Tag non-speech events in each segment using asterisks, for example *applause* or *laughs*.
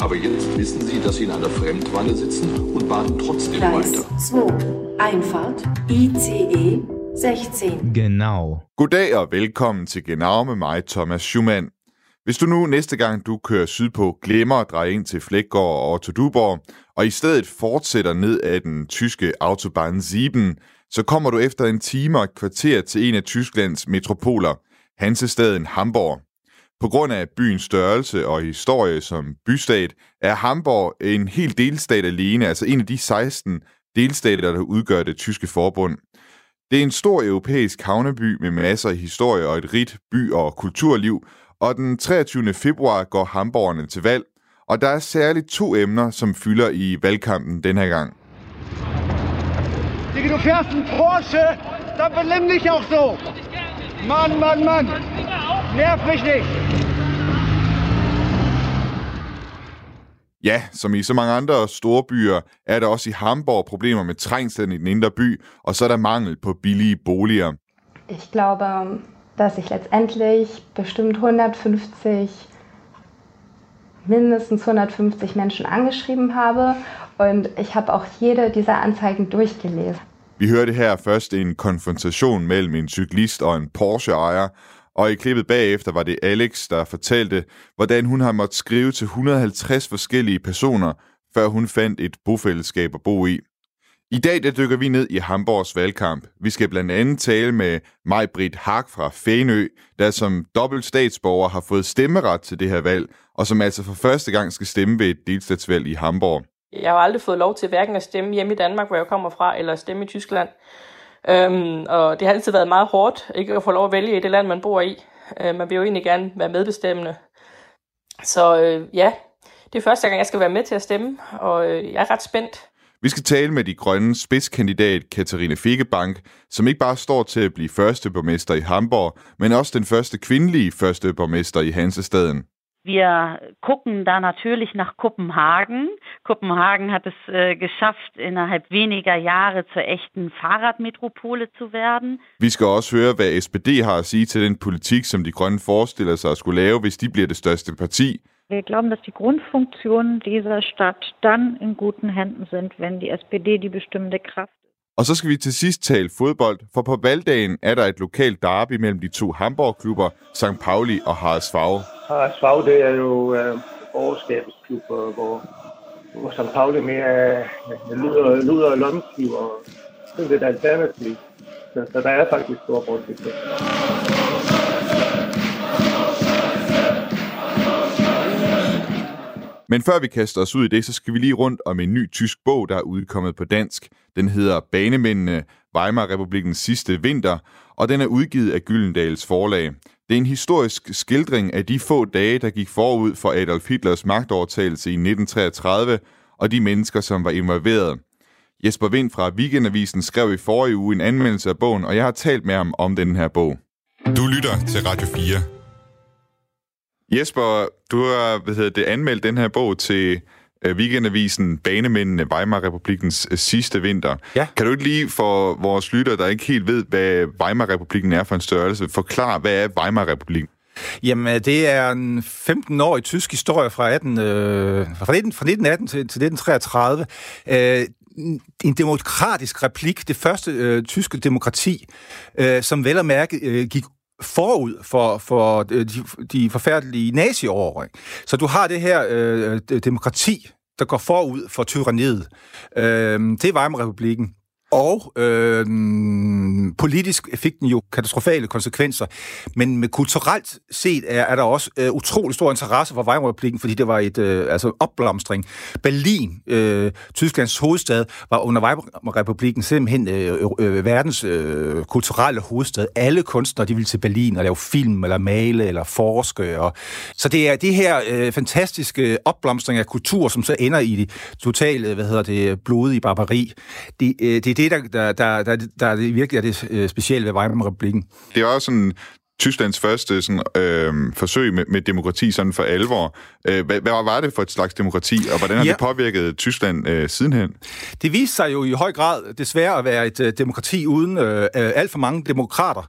Aber jetzt wissen Sie, dass Sie in einer Fremdwanne sitzen und baden trotzdem Gleis weiter. 2. Einfahrt ICE 16. Genau. Goddag og velkommen til Genau med mig, Thomas Schumann. Hvis du nu næste gang du kører sydpå glemmer at dreje ind til Flækgård og til Duborg, og i stedet fortsætter ned ad den tyske Autobahn 7, så kommer du efter en time og et kvarter til en af Tysklands metropoler, Hansestaden Hamburg. På grund af byens størrelse og historie som bystat, er Hamburg en hel delstat alene, altså en af de 16 delstater, der udgør det tyske forbund. Det er en stor europæisk havneby med masser af historie og et rigt by- og kulturliv, og den 23. februar går hamborgerne til valg, og der er særligt to emner, som fylder i valgkampen den her gang. Digga, du fährst en Porsche, der benimm dich auch so. Mann, Mann, Mann. Nerv mich nicht. Ja, som i så mange andre store byer, er der også i Hamburg problemer med trængslen i den indre by, og så er der mangel på billige boliger. Ich glaube, dass ich letztendlich bestimmt 150, mindestens 150 Menschen angeschrieben habe und ich habe auch jede dieser Anzeigen durchgelesen. Vi hørte her først en konfrontation mellem en cyklist og en Porsche-ejer, og i klippet bagefter var det Alex, der fortalte, hvordan hun har måttet skrive til 150 forskellige personer, før hun fandt et bofællesskab at bo i. I dag der dykker vi ned i Hamburgs valgkamp. Vi skal blandt andet tale med Maj-Britt Hak fra Fænø, der som dobbelt statsborger har fået stemmeret til det her valg, og som altså for første gang skal stemme ved et delstatsvalg i Hamburg. Jeg har aldrig fået lov til hverken at stemme hjemme i Danmark, hvor jeg kommer fra, eller at stemme i Tyskland. Øhm, og det har altid været meget hårdt ikke at få lov at vælge i det land, man bor i. Øh, man vil jo egentlig gerne være medbestemmende. Så øh, ja, det er første gang, jeg skal være med til at stemme, og øh, jeg er ret spændt. Vi skal tale med de grønne spidskandidat Katarina Fikkebank, som ikke bare står til at blive første borgmester i Hamburg, men også den første kvindelige første borgmester i Hansestaden. Wir gucken da natürlich nach Kopenhagen. Kopenhagen hat es äh, geschafft, innerhalb weniger Jahre zur echten Fahrradmetropole zu werden. Vi skal også høre, hvad SPD har at sige til den politik, som de grønne forestiller sig at skulle lave, hvis de bliver det største parti. Wir glauben, dass die Grundfunktionen dieser Stadt dann in guten Händen sind, wenn die SPD die bestimmende Kraft Og så skal vi til sidst tale fodbold, for på valgdagen er der et lokalt derby mellem de to Hamburg-klubber, St. Pauli og Haraldsvag. Haraldsvag, det er jo øh, borgerskabets klub, hvor, hvor St. Pauli mere er luder, luder og lommeklub, og det er et alternativ. Så, så der er faktisk stor forskel. Men før vi kaster os ud i det, så skal vi lige rundt om en ny tysk bog, der er udkommet på dansk. Den hedder Banemændene, Weimar-republikens sidste vinter, og den er udgivet af Gyldendals forlag. Det er en historisk skildring af de få dage, der gik forud for Adolf Hitlers magtovertagelse i 1933, og de mennesker, som var involveret. Jesper Vind fra Weekendavisen skrev i forrige uge en anmeldelse af bogen, og jeg har talt med ham om den her bog. Du lytter til Radio 4. Jesper, du har hvad hedder det, anmeldt den her bog til Weekendavisen Banemændene Weimar-republikens uh, sidste vinter. Ja. Kan du ikke lige for vores lytter, der ikke helt ved, hvad Weimar-republiken er for en størrelse, forklare, hvad er Weimar-republiken? Jamen, det er en 15-årig tysk historie fra, 18, øh, fra, 19, fra 1918 til, til 1933. Øh, en demokratisk replik, det første øh, tyske demokrati, øh, som vel og mærke øh, gik forud for, for øh, de, de forfærdelige naziår. Ikke? Så du har det her øh, demokrati, der går forud for tyranniet. Øh, det er Weimar-republiken. Og øh, politisk fik den jo katastrofale konsekvenser, men med kulturelt set er, er der også øh, utrolig stor interesse for Weimarrepublikken, fordi det var et øh, altså opblomstring. Berlin, øh, Tysklands hovedstad, var under Weimarrepublikken simpelthen øh, øh, verdens øh, kulturelle hovedstad. Alle kunstnere de ville til Berlin og lave film, eller male, eller forske. Og, så det er det her øh, fantastiske opblomstring af kultur, som så ender i det totale, hvad hedder det, blodige barbari. Det, øh, det er det, der, der, der, der, der er det virkelig er det øh, specielle ved Weimar-republikken. Det er også sådan Tysklands første sådan, øh, forsøg med, med demokrati sådan for alvor. Øh, hvad, hvad var det for et slags demokrati, og hvordan har ja. det påvirket Tyskland øh, sidenhen? Det viste sig jo i høj grad desværre at være et øh, demokrati uden øh, alt for mange demokrater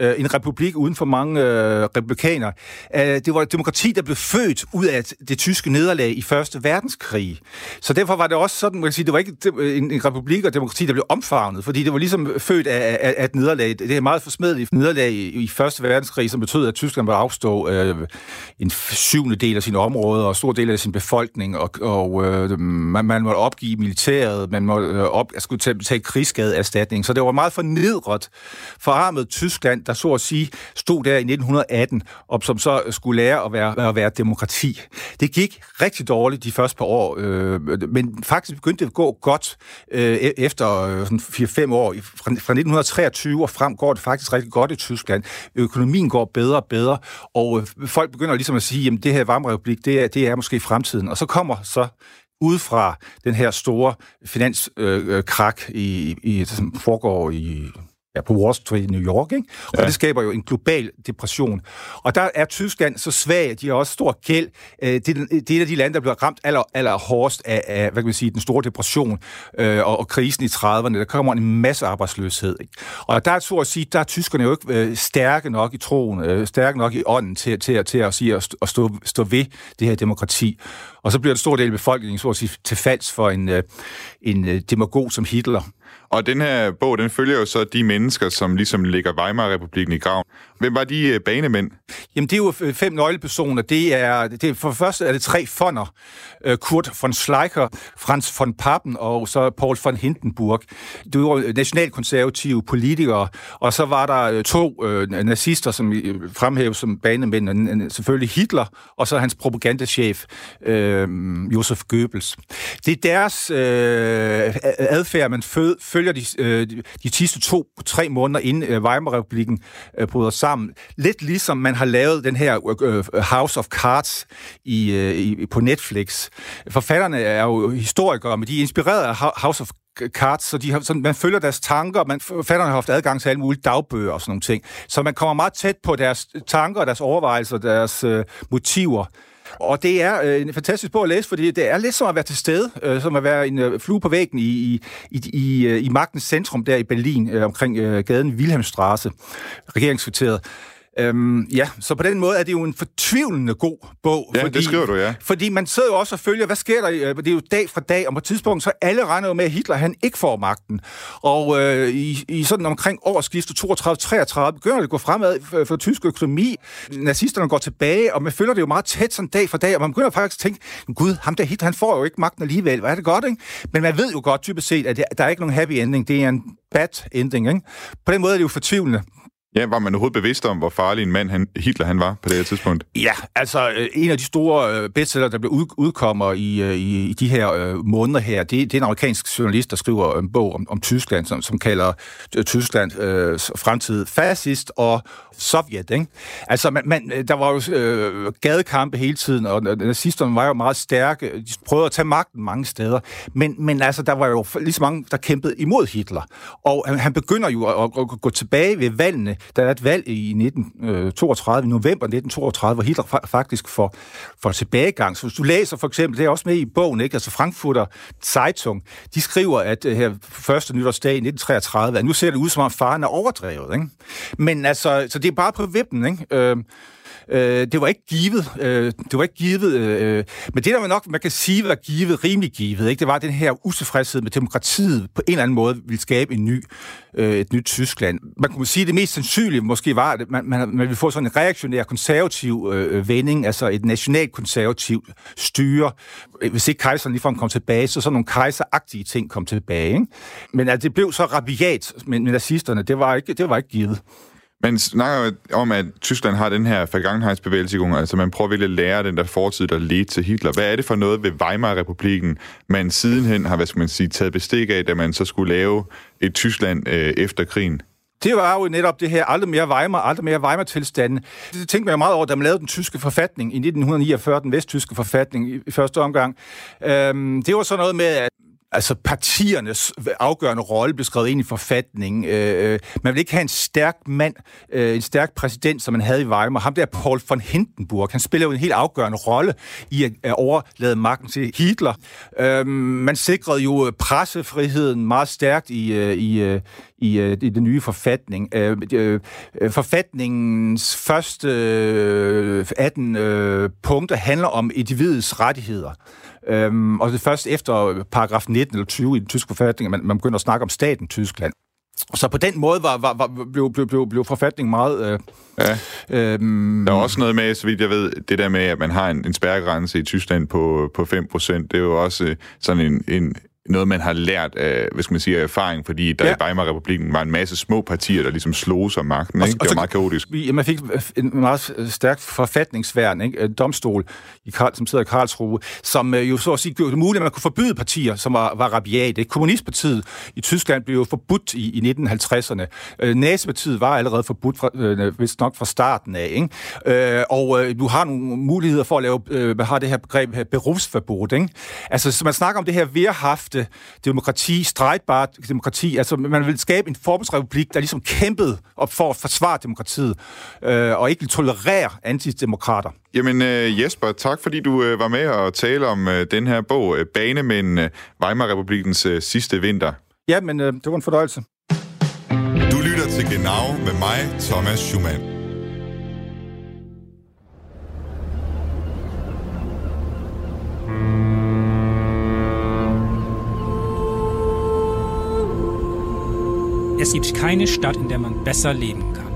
øh, en republik uden for mange øh, republikanere. Øh, det var et demokrati, der blev født ud af det tyske nederlag i Første Verdenskrig. Så derfor var det også sådan, man kan sige, det var ikke øh, en, en republik og demokrati, der blev omfavnet, fordi det var ligesom født af, af, af et nederlag. Det er meget forsmedeligt nederlag i, i Første Verdenskrig, som betød, at Tyskland ville afstå øh, en syvende del af sine områder og en stor del af sin befolkning, og, og øh, man, man måtte opgive militæret, man måtte øh, op, skulle tage, tage krigsskadeerstatning. Så det var meget fornedret, forarmet Tyskland, der så at sige stod der i 1918, og som så skulle lære at være, at være demokrati. Det gik rigtig dårligt de første par år, øh, men faktisk begyndte det at gå godt øh, efter øh, 4-5 år. Fra, fra 1923 og frem går det faktisk rigtig godt i Tyskland. Økonomien går bedre og bedre, og øh, folk begynder ligesom at sige, at det her varmerepublik, det er, det er måske fremtiden. Og så kommer så ud fra den her store finanskrak, øh, i, i, som foregår i ja, på Wall Street i New York, ikke? Og ja. det skaber jo en global depression. Og der er Tyskland så svag, de har også stor gæld. Øh, det, er, det er et af de lande, der bliver ramt aller, aller hårdest af, af hvad kan man sige, den store depression øh, og, og krisen i 30'erne. Der kommer en masse arbejdsløshed. Ikke? Og der er så at sige, der er tyskerne jo ikke øh, stærke nok i troen, øh, stærke nok i ånden til, til, til at, sige, at, at stå, stå ved det her demokrati. Og så bliver en stor del af befolkningen så at sige, til falds for en, øh, en øh, demagog som Hitler. Og den her bog, den følger jo så de mennesker, som ligesom ligger Weimar-republiken i graven. Hvem var de øh, banemænd? Jamen, det er jo øh, fem nøglepersoner. Det er, det er, for det første er det tre fonder. Øh, Kurt von Schleicher, Franz von Papen og så Paul von Hindenburg. Det var nationalkonservative politikere. Og så var der to øh, nazister, som fremhæves som banemænd. Selvfølgelig Hitler, og så hans propagandachef, øh, Josef Goebbels. Det er deres øh, adfærd, man følger de, øh, de sidste to-tre måneder inden øh, Weimar-republiken øh, bryder sammen. Lidt ligesom man har lavet den her øh, House of Cards i, øh, i, på Netflix. Forfatterne er jo historikere, men de er inspireret af House of cards, så de har, sådan, man følger deres tanker, man, forfatterne har haft adgang til alle mulige dagbøger og sådan nogle ting. Så man kommer meget tæt på deres tanker, deres overvejelser, deres øh, motiver. Og det er øh, en fantastisk bog at læse, fordi det er lidt som at være til stede, øh, som at være en øh, flue på væggen i, i, i, i, øh, i magtens centrum der i Berlin, øh, omkring øh, gaden Wilhelmstraße, regeringskvarteret. Øhm, ja, så på den måde er det jo en fortvivlende god bog. Ja, fordi, det skriver du, ja. Fordi man sidder jo også og følger, hvad sker der? Øh, det er jo dag fra dag, og på et tidspunkt, så alle regner jo med, at Hitler han ikke får magten. Og øh, i, i sådan omkring årsskiftet 32-33 begynder det at gå fremad for, for tysk økonomi. Nazisterne går tilbage, og man følger det jo meget tæt sådan dag for dag, og man begynder faktisk at tænke, gud, ham der Hitler, han får jo ikke magten alligevel. Hvad er det godt, ikke? Men man ved jo godt typisk set, at der er ikke nogen happy ending. Det er en bad ending, ikke? På den måde er det jo fortvivlende. Ja, var man overhovedet bevidst om, hvor farlig en mand han, Hitler han var på det her tidspunkt? Ja, altså øh, en af de store øh, bestseller, der blev ud, udkommer i, øh, i, i de her øh, måneder her, det, det er en amerikansk journalist, der skriver en bog om, om Tyskland, som, som kalder Tyskland øh, fremtid fascist og Sovjet. Ikke? Altså, man, man, der var jo øh, gadekampe hele tiden, og nazisterne var jo meget stærke. De prøvede at tage magten mange steder. Men, men altså, der var jo lige så mange, der kæmpede imod Hitler. Og han, han begynder jo at, at, at gå tilbage ved valgene der er et valg i 1932, øh, november 1932, hvor Hitler faktisk får, får tilbagegang. Så hvis du læser for eksempel, det er også med i bogen, ikke? altså Frankfurter Zeitung, de skriver, at øh, her første nytårsdag i 1933, at nu ser det ud som om faren er overdrevet. Ikke? Men altså, så det er bare på vippen. Ikke? Øh, Øh, det var ikke givet. Øh, det var ikke givet. Øh, men det, der man nok man kan sige var givet, rimelig givet, ikke? det var den her utilfredshed med demokratiet på en eller anden måde ville skabe en ny, øh, et nyt Tyskland. Man kunne sige, at det mest sandsynlige måske var, at man, man, man ville få sådan en reaktionær konservativ øh, øh vending, altså et nationalkonservativt styre. Øh, hvis ikke kejseren ligefrem kom tilbage, så sådan nogle kejseragtige ting kom tilbage. Ikke? Men altså, det blev så rabiat med, med nazisterne. Det var ikke, det var ikke givet. Man snakker om, at Tyskland har den her forgangenhedsbevægelse, altså man prøver virkelig at lære den der fortid, der ledte til Hitler. Hvad er det for noget ved Weimar-republiken, man sidenhen har, hvad skal man sige, taget bestik af, da man så skulle lave et Tyskland øh, efter krigen? Det var jo netop det her aldrig mere Weimar, aldrig mere Weimar-tilstanden. Det tænkte man jo meget over, da man lavede den tyske forfatning i 1949, den vesttyske forfatning i første omgang. Øhm, det var så noget med, at altså partiernes afgørende rolle blev skrevet ind i forfatningen. Øh, øh, man vil ikke have en stærk mand, øh, en stærk præsident, som man havde i Weimar. Ham der, Paul von Hindenburg, han spiller jo en helt afgørende rolle i at, at overlade magten til Hitler. Øh, man sikrede jo øh, pressefriheden meget stærkt i, øh, i, øh, i, øh, i den nye forfatning. Øh, øh, øh forfatningens første øh, 18 øh, punkter handler om individets rettigheder. Øhm, og det er først efter paragraf 19 eller 20 i den tyske forfatning, at man, man begynder at snakke om staten Tyskland. Så på den måde var, var, var, blev, blev, blev, blev forfatningen meget... Øh, ja. øhm, der er også noget med, så vidt jeg ved, det der med, at man har en, en spærregrænse i Tyskland på, på 5%, det er jo også øh, sådan en, en, noget, man har lært af, hvad skal man sige, af erfaring, fordi der ja. i Weimar-republiken var en masse små partier, der ligesom slog sig magten. Ikke? det var meget kaotisk. Ja, man fik en meget stærk forfatningsværn, ikke? domstol, i Karl, som sidder i Karlsruhe, som øh, jo så at sige gjorde det muligt, at man kunne forbyde partier, som var, var rabiate. Kommunistpartiet i Tyskland blev jo forbudt i, i 1950'erne. Øh, Nazipartiet var allerede forbudt, fra, øh, vist nok fra starten af. Ikke? Øh, og øh, du har nogle muligheder for at lave, øh, hvad har det her begreb her, berufsforbud. Ikke? Altså, så man snakker om det her verhafte direkte demokrati, strejtbart demokrati. Altså, man vil skabe en forbundsrepublik, der ligesom kæmpede op for at forsvare demokratiet, øh, og ikke vil tolerere antidemokrater. Jamen øh, Jesper, tak fordi du øh, var med og tale om øh, den her bog, øh, Banemænd, øh, Weimar-republikens øh, sidste vinter. Ja, men øh, det var en fornøjelse. Du lytter til Genau med mig, Thomas Schumann. Es gibt keine Stadt, in der man besser leben kann.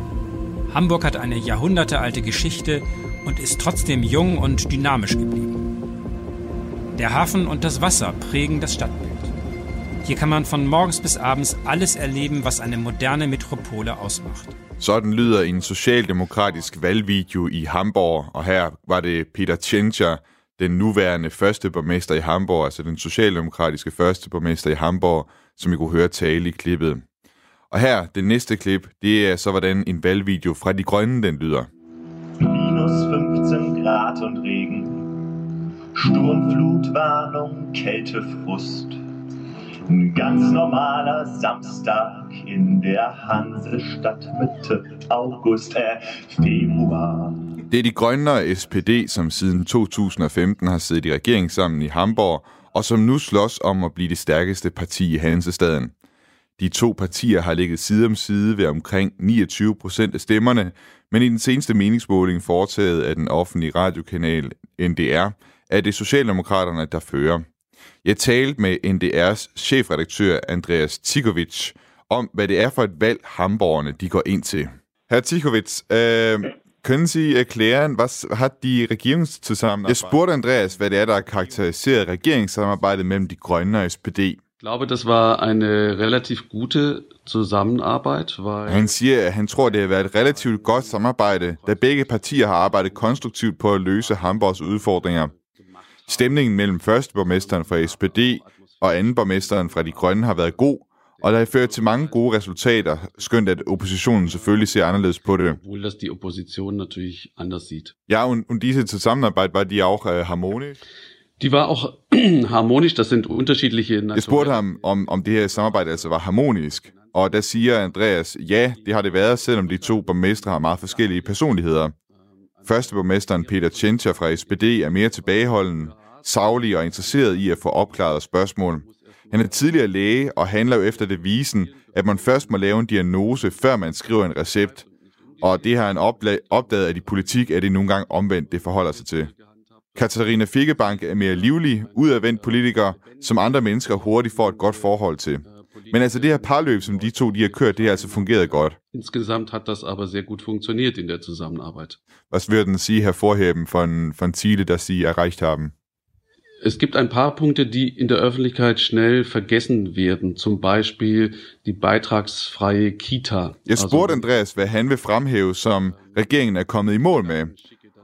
Hamburg hat eine jahrhundertealte Geschichte und ist trotzdem jung und dynamisch geblieben. Der Hafen und das Wasser prägen das Stadtbild. Hier kann man von morgens bis abends alles erleben, was eine moderne Metropole ausmacht. Sådan lyder en socialdemokratisk valgvideo i Hamburg, og her var det Peter Tjenscher, den nuværende første borgmester i Hamburg, altså den socialdemokratiske første borgmester i Hamburg, som I kunne høre tale i klippet. Og her, det næste klip, det er så, hvordan en valgvideo fra De Grønne, den lyder. Minus 15 Grad und Regen. Sturmflutwarnung, Kältefrust. Ein ganz normaler Samstag in der Hansestadt Mitte August, äh, Februar. Det er De Grønne og SPD, som siden 2015 har siddet i regering sammen i Hamburg, og som nu slås om at blive det stærkeste parti i Hansestaden. De to partier har ligget side om side ved omkring 29 procent af stemmerne, men i den seneste meningsmåling foretaget af den offentlige radiokanal NDR, er det Socialdemokraterne, der fører. Jeg talte med NDR's chefredaktør Andreas Tikovic om, hvad det er for et valg, hamborgerne de går ind til. Herr Tikovic, øh, Können Sie erklären, was hat die Regierungszusammenarbeit... Jeg spurgte Andreas, hvad det er, der har karakteriseret regeringssamarbejdet mellem de grønne og SPD. Ich glaube, das war eine relativ gute Zusammenarbeit, weil... Han siger, at han tror, det har været et relativt godt samarbejde, da begge partier har arbejdet konstruktivt på at løse Hamburgs udfordringer. Stemningen mellem førsteborgmesteren fra SPD og andenborgmesteren fra De Grønne har været god, og der har ført til mange gode resultater, skønt at oppositionen selvfølgelig ser anderledes på det. Obwohl das die Opposition natürlich anders sieht. Ja, und, und diese Zusammenarbeit, war die auch äh, harmonisch? Die war auch *clears throat* harmonisch, das sind unterschiedliche... Jeg spurgte ham, om, om det her samarbejde altså var harmonisk, og der siger Andreas, ja, det har det været, selvom de to borgmestre har meget forskellige personligheder. Første borgmesteren Peter Tjenscher fra SPD er mere tilbageholden, savlig og interesseret i at få opklaret spørgsmål. Han er tidligere læge og handler jo efter det visen, at man først må lave en diagnose, før man skriver en recept. Og det har han opdaget, at i politik er det nogle gange omvendt, det forholder sig til. Katarina Fikkebank er mere livlig, udadvendt politiker, som andre mennesker hurtigt får et godt forhold til. Men altså det her parløb, som de to de har kørt, det har altså fungeret godt. Insgesamt hat das aber sehr gut funktioniert in der Zusammenarbeit. Was würden Sie hervorheben von, von Ziele, dass Sie erreicht haben? Es gibt ein paar Punkte, die in der Öffentlichkeit schnell vergessen werden. Zum Beispiel die beitragsfreie Kita. Jeg spurgte Andreas, hvad han vil fremhæve, som regeringen er kommet i mål med.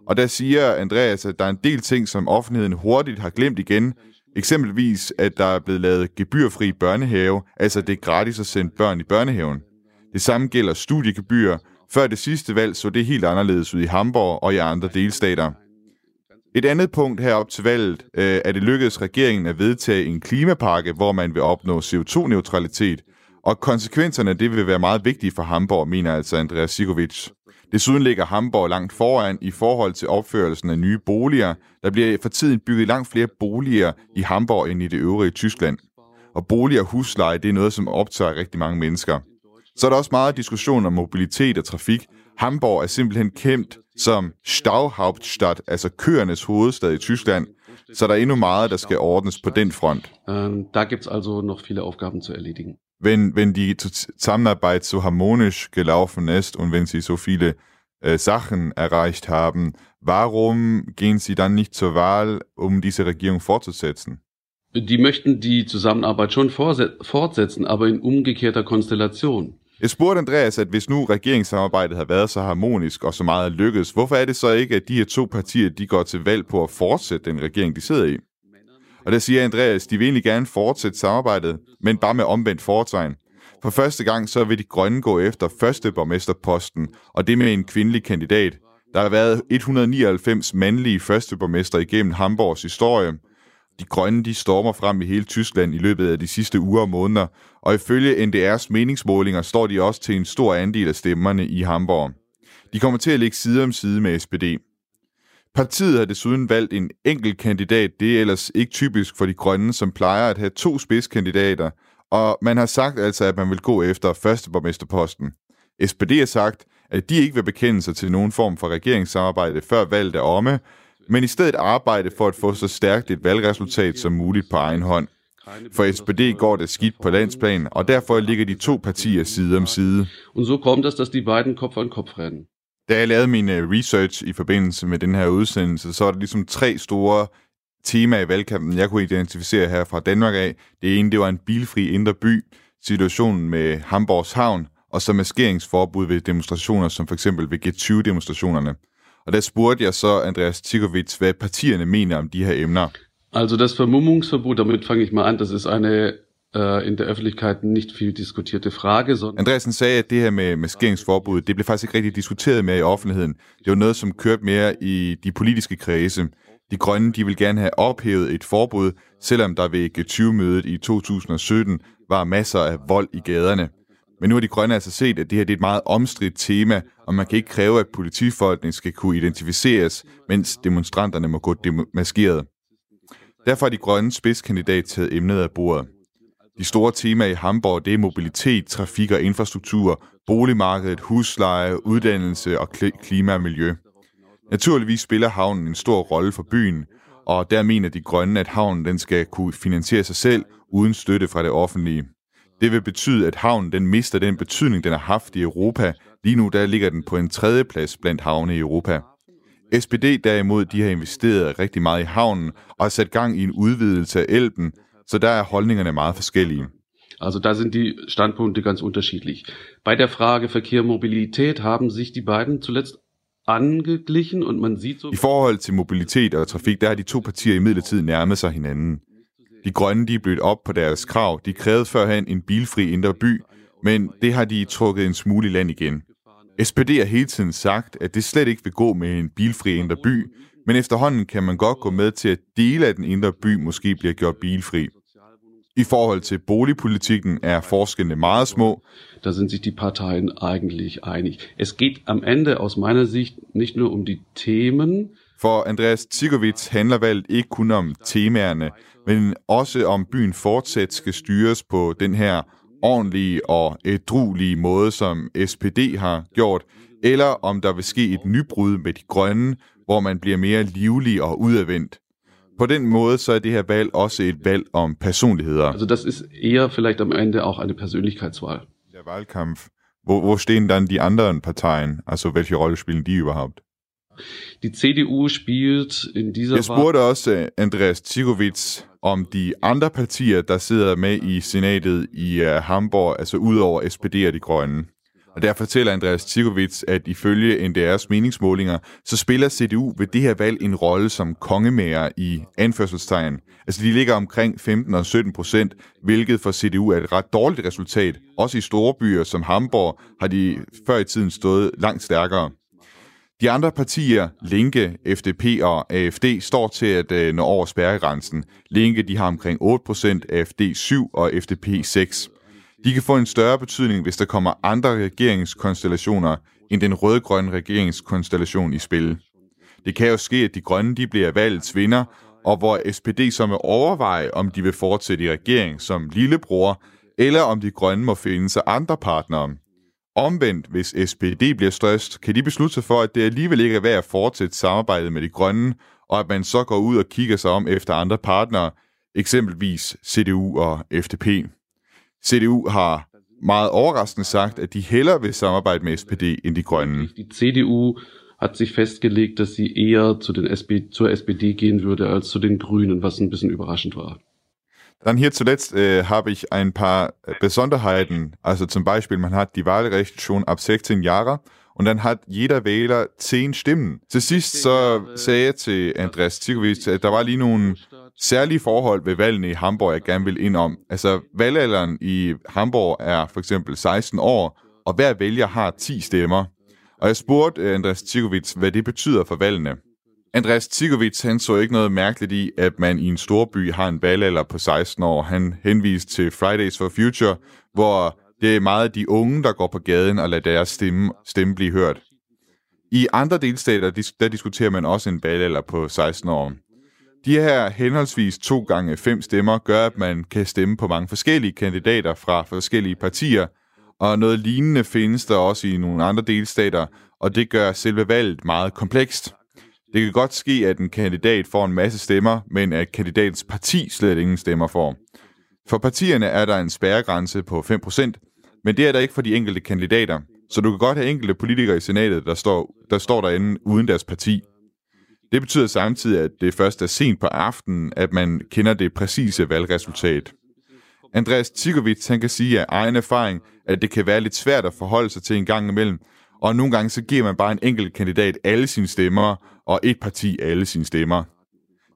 Og der siger Andreas, at der er en del ting, som offentligheden hurtigt har glemt igen. Eksempelvis, at der er blevet lavet gebyrfri børnehave, altså det er gratis at sende børn i børnehaven. Det samme gælder studiegebyr. Før det sidste valg så det helt anderledes ud i Hamburg og i andre delstater. Et andet punkt herop til valget øh, er det lykkedes regeringen at vedtage en klimapakke, hvor man vil opnå CO2-neutralitet, og konsekvenserne det vil være meget vigtige for Hamburg, mener altså Andreas Sigovic. Desuden ligger Hamburg langt foran i forhold til opførelsen af nye boliger. Der bliver for tiden bygget langt flere boliger i Hamburg end i det øvrige Tyskland. Og bolig og husleje, det er noget, som optager rigtig mange mennesker. Så er der også meget diskussion om mobilitet og trafik. Hamburg er simpelthen kendt som Stauhauptstadt, altså køernes hovedstad i Tyskland. Så der er endnu meget, der skal ordnes på den front. Ähm, der gibt's also noch viele Aufgaben zu erledigen. Wenn, wenn die Zusammenarbeit so harmonisch gelaufen ist und wenn Sie so viele äh, Sachen erreicht haben, warum gehen Sie dann nicht zur Wahl, um diese Regierung fortzusetzen? Die möchten die Zusammenarbeit schon fortsetzen, aber in umgekehrter Konstellation. Jeg spurgte Andreas, at hvis nu regeringssamarbejdet har været så harmonisk og så meget lykkedes, hvorfor er det så ikke, at de her to partier de går til valg på at fortsætte den regering, de sidder i? Og der siger Andreas, de vil egentlig gerne fortsætte samarbejdet, men bare med omvendt foretegn. For første gang så vil de grønne gå efter første borgmesterposten, og det med en kvindelig kandidat. Der har været 199 mandlige førsteborgmester igennem Hamburgs historie, de grønne de stormer frem i hele Tyskland i løbet af de sidste uger og måneder, og ifølge NDR's meningsmålinger står de også til en stor andel af stemmerne i Hamburg. De kommer til at ligge side om side med SPD. Partiet har desuden valgt en enkelt kandidat. Det er ellers ikke typisk for de grønne, som plejer at have to spidskandidater, og man har sagt altså, at man vil gå efter førsteborgmesterposten. SPD har sagt, at de ikke vil bekende sig til nogen form for regeringssamarbejde før valget er omme, men i stedet arbejde for at få så stærkt et valgresultat som muligt på egen hånd. For SPD går det skidt på landsplan, og derfor ligger de to partier side om side. Og så kommt det, at de beiden kop an kop rennen. Da jeg lavede min øh, research i forbindelse med den her udsendelse, så er der ligesom tre store temaer i valgkampen, jeg kunne identificere her fra Danmark af. Det ene, det var en bilfri indre by, situationen med Hamburgs havn, og så maskeringsforbud ved demonstrationer, som for eksempel ved G20-demonstrationerne. Og der spurgte jeg så Andreas Tikovic, hvad partierne mener om de her emner. Also das Vermummungsverbot, damit fange ich mal an, das ist eine äh, in der Öffentlichkeit nicht viel diskutierte Frage. Sondern Andreasen sagde, at det her med maskeringsforbud, det blev faktisk ikke rigtig diskuteret mere i offentligheden. Det var noget, som kørte mere i de politiske kredse. De grønne, de vil gerne have ophævet et forbud, selvom der ved G20-mødet i 2017 var masser af vold i gaderne. Men nu har de grønne altså set, at det her det er et meget omstridt tema, og man kan ikke kræve, at politifolkene skal kunne identificeres, mens demonstranterne må gå maskeret. Derfor har de grønne spidskandidat taget emnet af bordet. De store temaer i Hamburg, det er mobilitet, trafik og infrastruktur, boligmarkedet, husleje, uddannelse og klima og miljø. Naturligvis spiller havnen en stor rolle for byen, og der mener de grønne, at havnen den skal kunne finansiere sig selv uden støtte fra det offentlige. Det vil betyde, at havnen den mister den betydning, den har haft i Europa. Lige nu der ligger den på en tredje plads blandt havne i Europa. SPD derimod, de har investeret rigtig meget i havnen og har sat gang i en udvidelse af Elben, så der er holdningerne meget forskellige. Also da sind die Standpunkte ganz unterschiedlich. Bei der Frage Verkehr Mobilität haben sich die beiden zuletzt angeglichen und man sieht so... I forhold til mobilitet og trafik, der har de to partier i midlertid nærmet sig hinanden. De grønne de er blødt op på deres krav. De krævede førhen en bilfri indre by, men det har de trukket en smule i land igen. SPD har hele tiden sagt, at det slet ikke vil gå med en bilfri indre by, men efterhånden kan man godt gå med til, at dele af den indre by måske bliver gjort bilfri. I forhold til boligpolitikken er forskellene meget små. Da sind sich die Parteien eigentlich einig. Es geht am Ende aus meiner Sicht nicht nur um die Themen. For Andreas Tigovits handler valget ikke kun om temaerne, men også om byen fortsat skal styres på den her ordentlige og ædruelige måde, som SPD har gjort, eller om der vil ske et nybrud med de grønne, hvor man bliver mere livlig og udadvendt. På den måde så er det her valg også et valg om personligheder. Also das ist eher vielleicht am Ende auch eine Persönlichkeitswahl. Der Wahlkampf, wo, wo stehen dann die anderen Parteien? Also welche Rolle spielen die überhaupt? Die CDU spielt in dieser Jeg spurgte også øh, Andreas Tigovits om de andre partier, der sidder med i senatet i uh, Hamburg, altså udover SPD og de grønne. Og der fortæller Andreas Tikovic, at ifølge NDR's meningsmålinger, så spiller CDU ved det her valg en rolle som kongemager i anførselstegn. Altså de ligger omkring 15 og 17 procent, hvilket for CDU er et ret dårligt resultat. Også i store byer som Hamburg har de før i tiden stået langt stærkere. De andre partier, Linke, FDP og AFD, står til at øh, nå over spærregrænsen. Linke de har omkring 8%, AFD 7 og FDP 6. De kan få en større betydning, hvis der kommer andre regeringskonstellationer end den rød-grønne regeringskonstellation i spil. Det kan jo ske, at de grønne de bliver valgets vinder, og hvor SPD så vil overveje, om de vil fortsætte i regering som lillebror, eller om de grønne må finde sig andre partnere. Omvendt, hvis SPD bliver størst, kan de beslutte sig for, at det alligevel ikke er værd at fortsætte samarbejdet med de grønne, og at man så går ud og kigger sig om efter andre partnere, eksempelvis CDU og FDP. CDU har meget overraskende sagt, at de hellere vil samarbejde med SPD end de grønne. Die CDU hat sich festgelegt, dass sie eher zu den SP, zur SPD gehen würde als zu den Grünen, was ein bisschen überraschend war. Dann hier zuletzt äh, habe ich ein paar Besonderheiten. Also zum Beispiel, man hat die Wahlrecht schon ab 16 Jahre und dann hat jeder Wähler 10 Stimmen. Til sidst så sagde jeg til Andreas Tigovic, at der var lige nogle særlige forhold ved valgene i Hamburg, jeg gerne vil ind om. Altså, valgalderen i Hamburg er for eksempel 16 år, og hver vælger har 10 stemmer. Og jeg spurgte øh, Andreas Tikovic, hvad det betyder for valgene. Andreas Tikovic, han så ikke noget mærkeligt i, at man i en storby har en valgalder på 16 år. Han henviste til Fridays for Future, hvor det er meget de unge, der går på gaden og lader deres stemme, stemme blive hørt. I andre delstater, der diskuterer man også en valgalder på 16 år. De her henholdsvis to gange fem stemmer gør, at man kan stemme på mange forskellige kandidater fra forskellige partier, og noget lignende findes der også i nogle andre delstater, og det gør selve valget meget komplekst. Det kan godt ske, at en kandidat får en masse stemmer, men at kandidatens parti slet ingen stemmer får. For partierne er der en spærregrænse på 5%, men det er der ikke for de enkelte kandidater. Så du kan godt have enkelte politikere i senatet, der står, der står derinde uden deres parti. Det betyder samtidig, at det først er sent på aftenen, at man kender det præcise valgresultat. Andreas Tigovic han kan sige af egen erfaring, at det kan være lidt svært at forholde sig til en gang imellem, og nogle gange så giver man bare en enkelt kandidat alle sine stemmer, og et parti alle sine stemmer.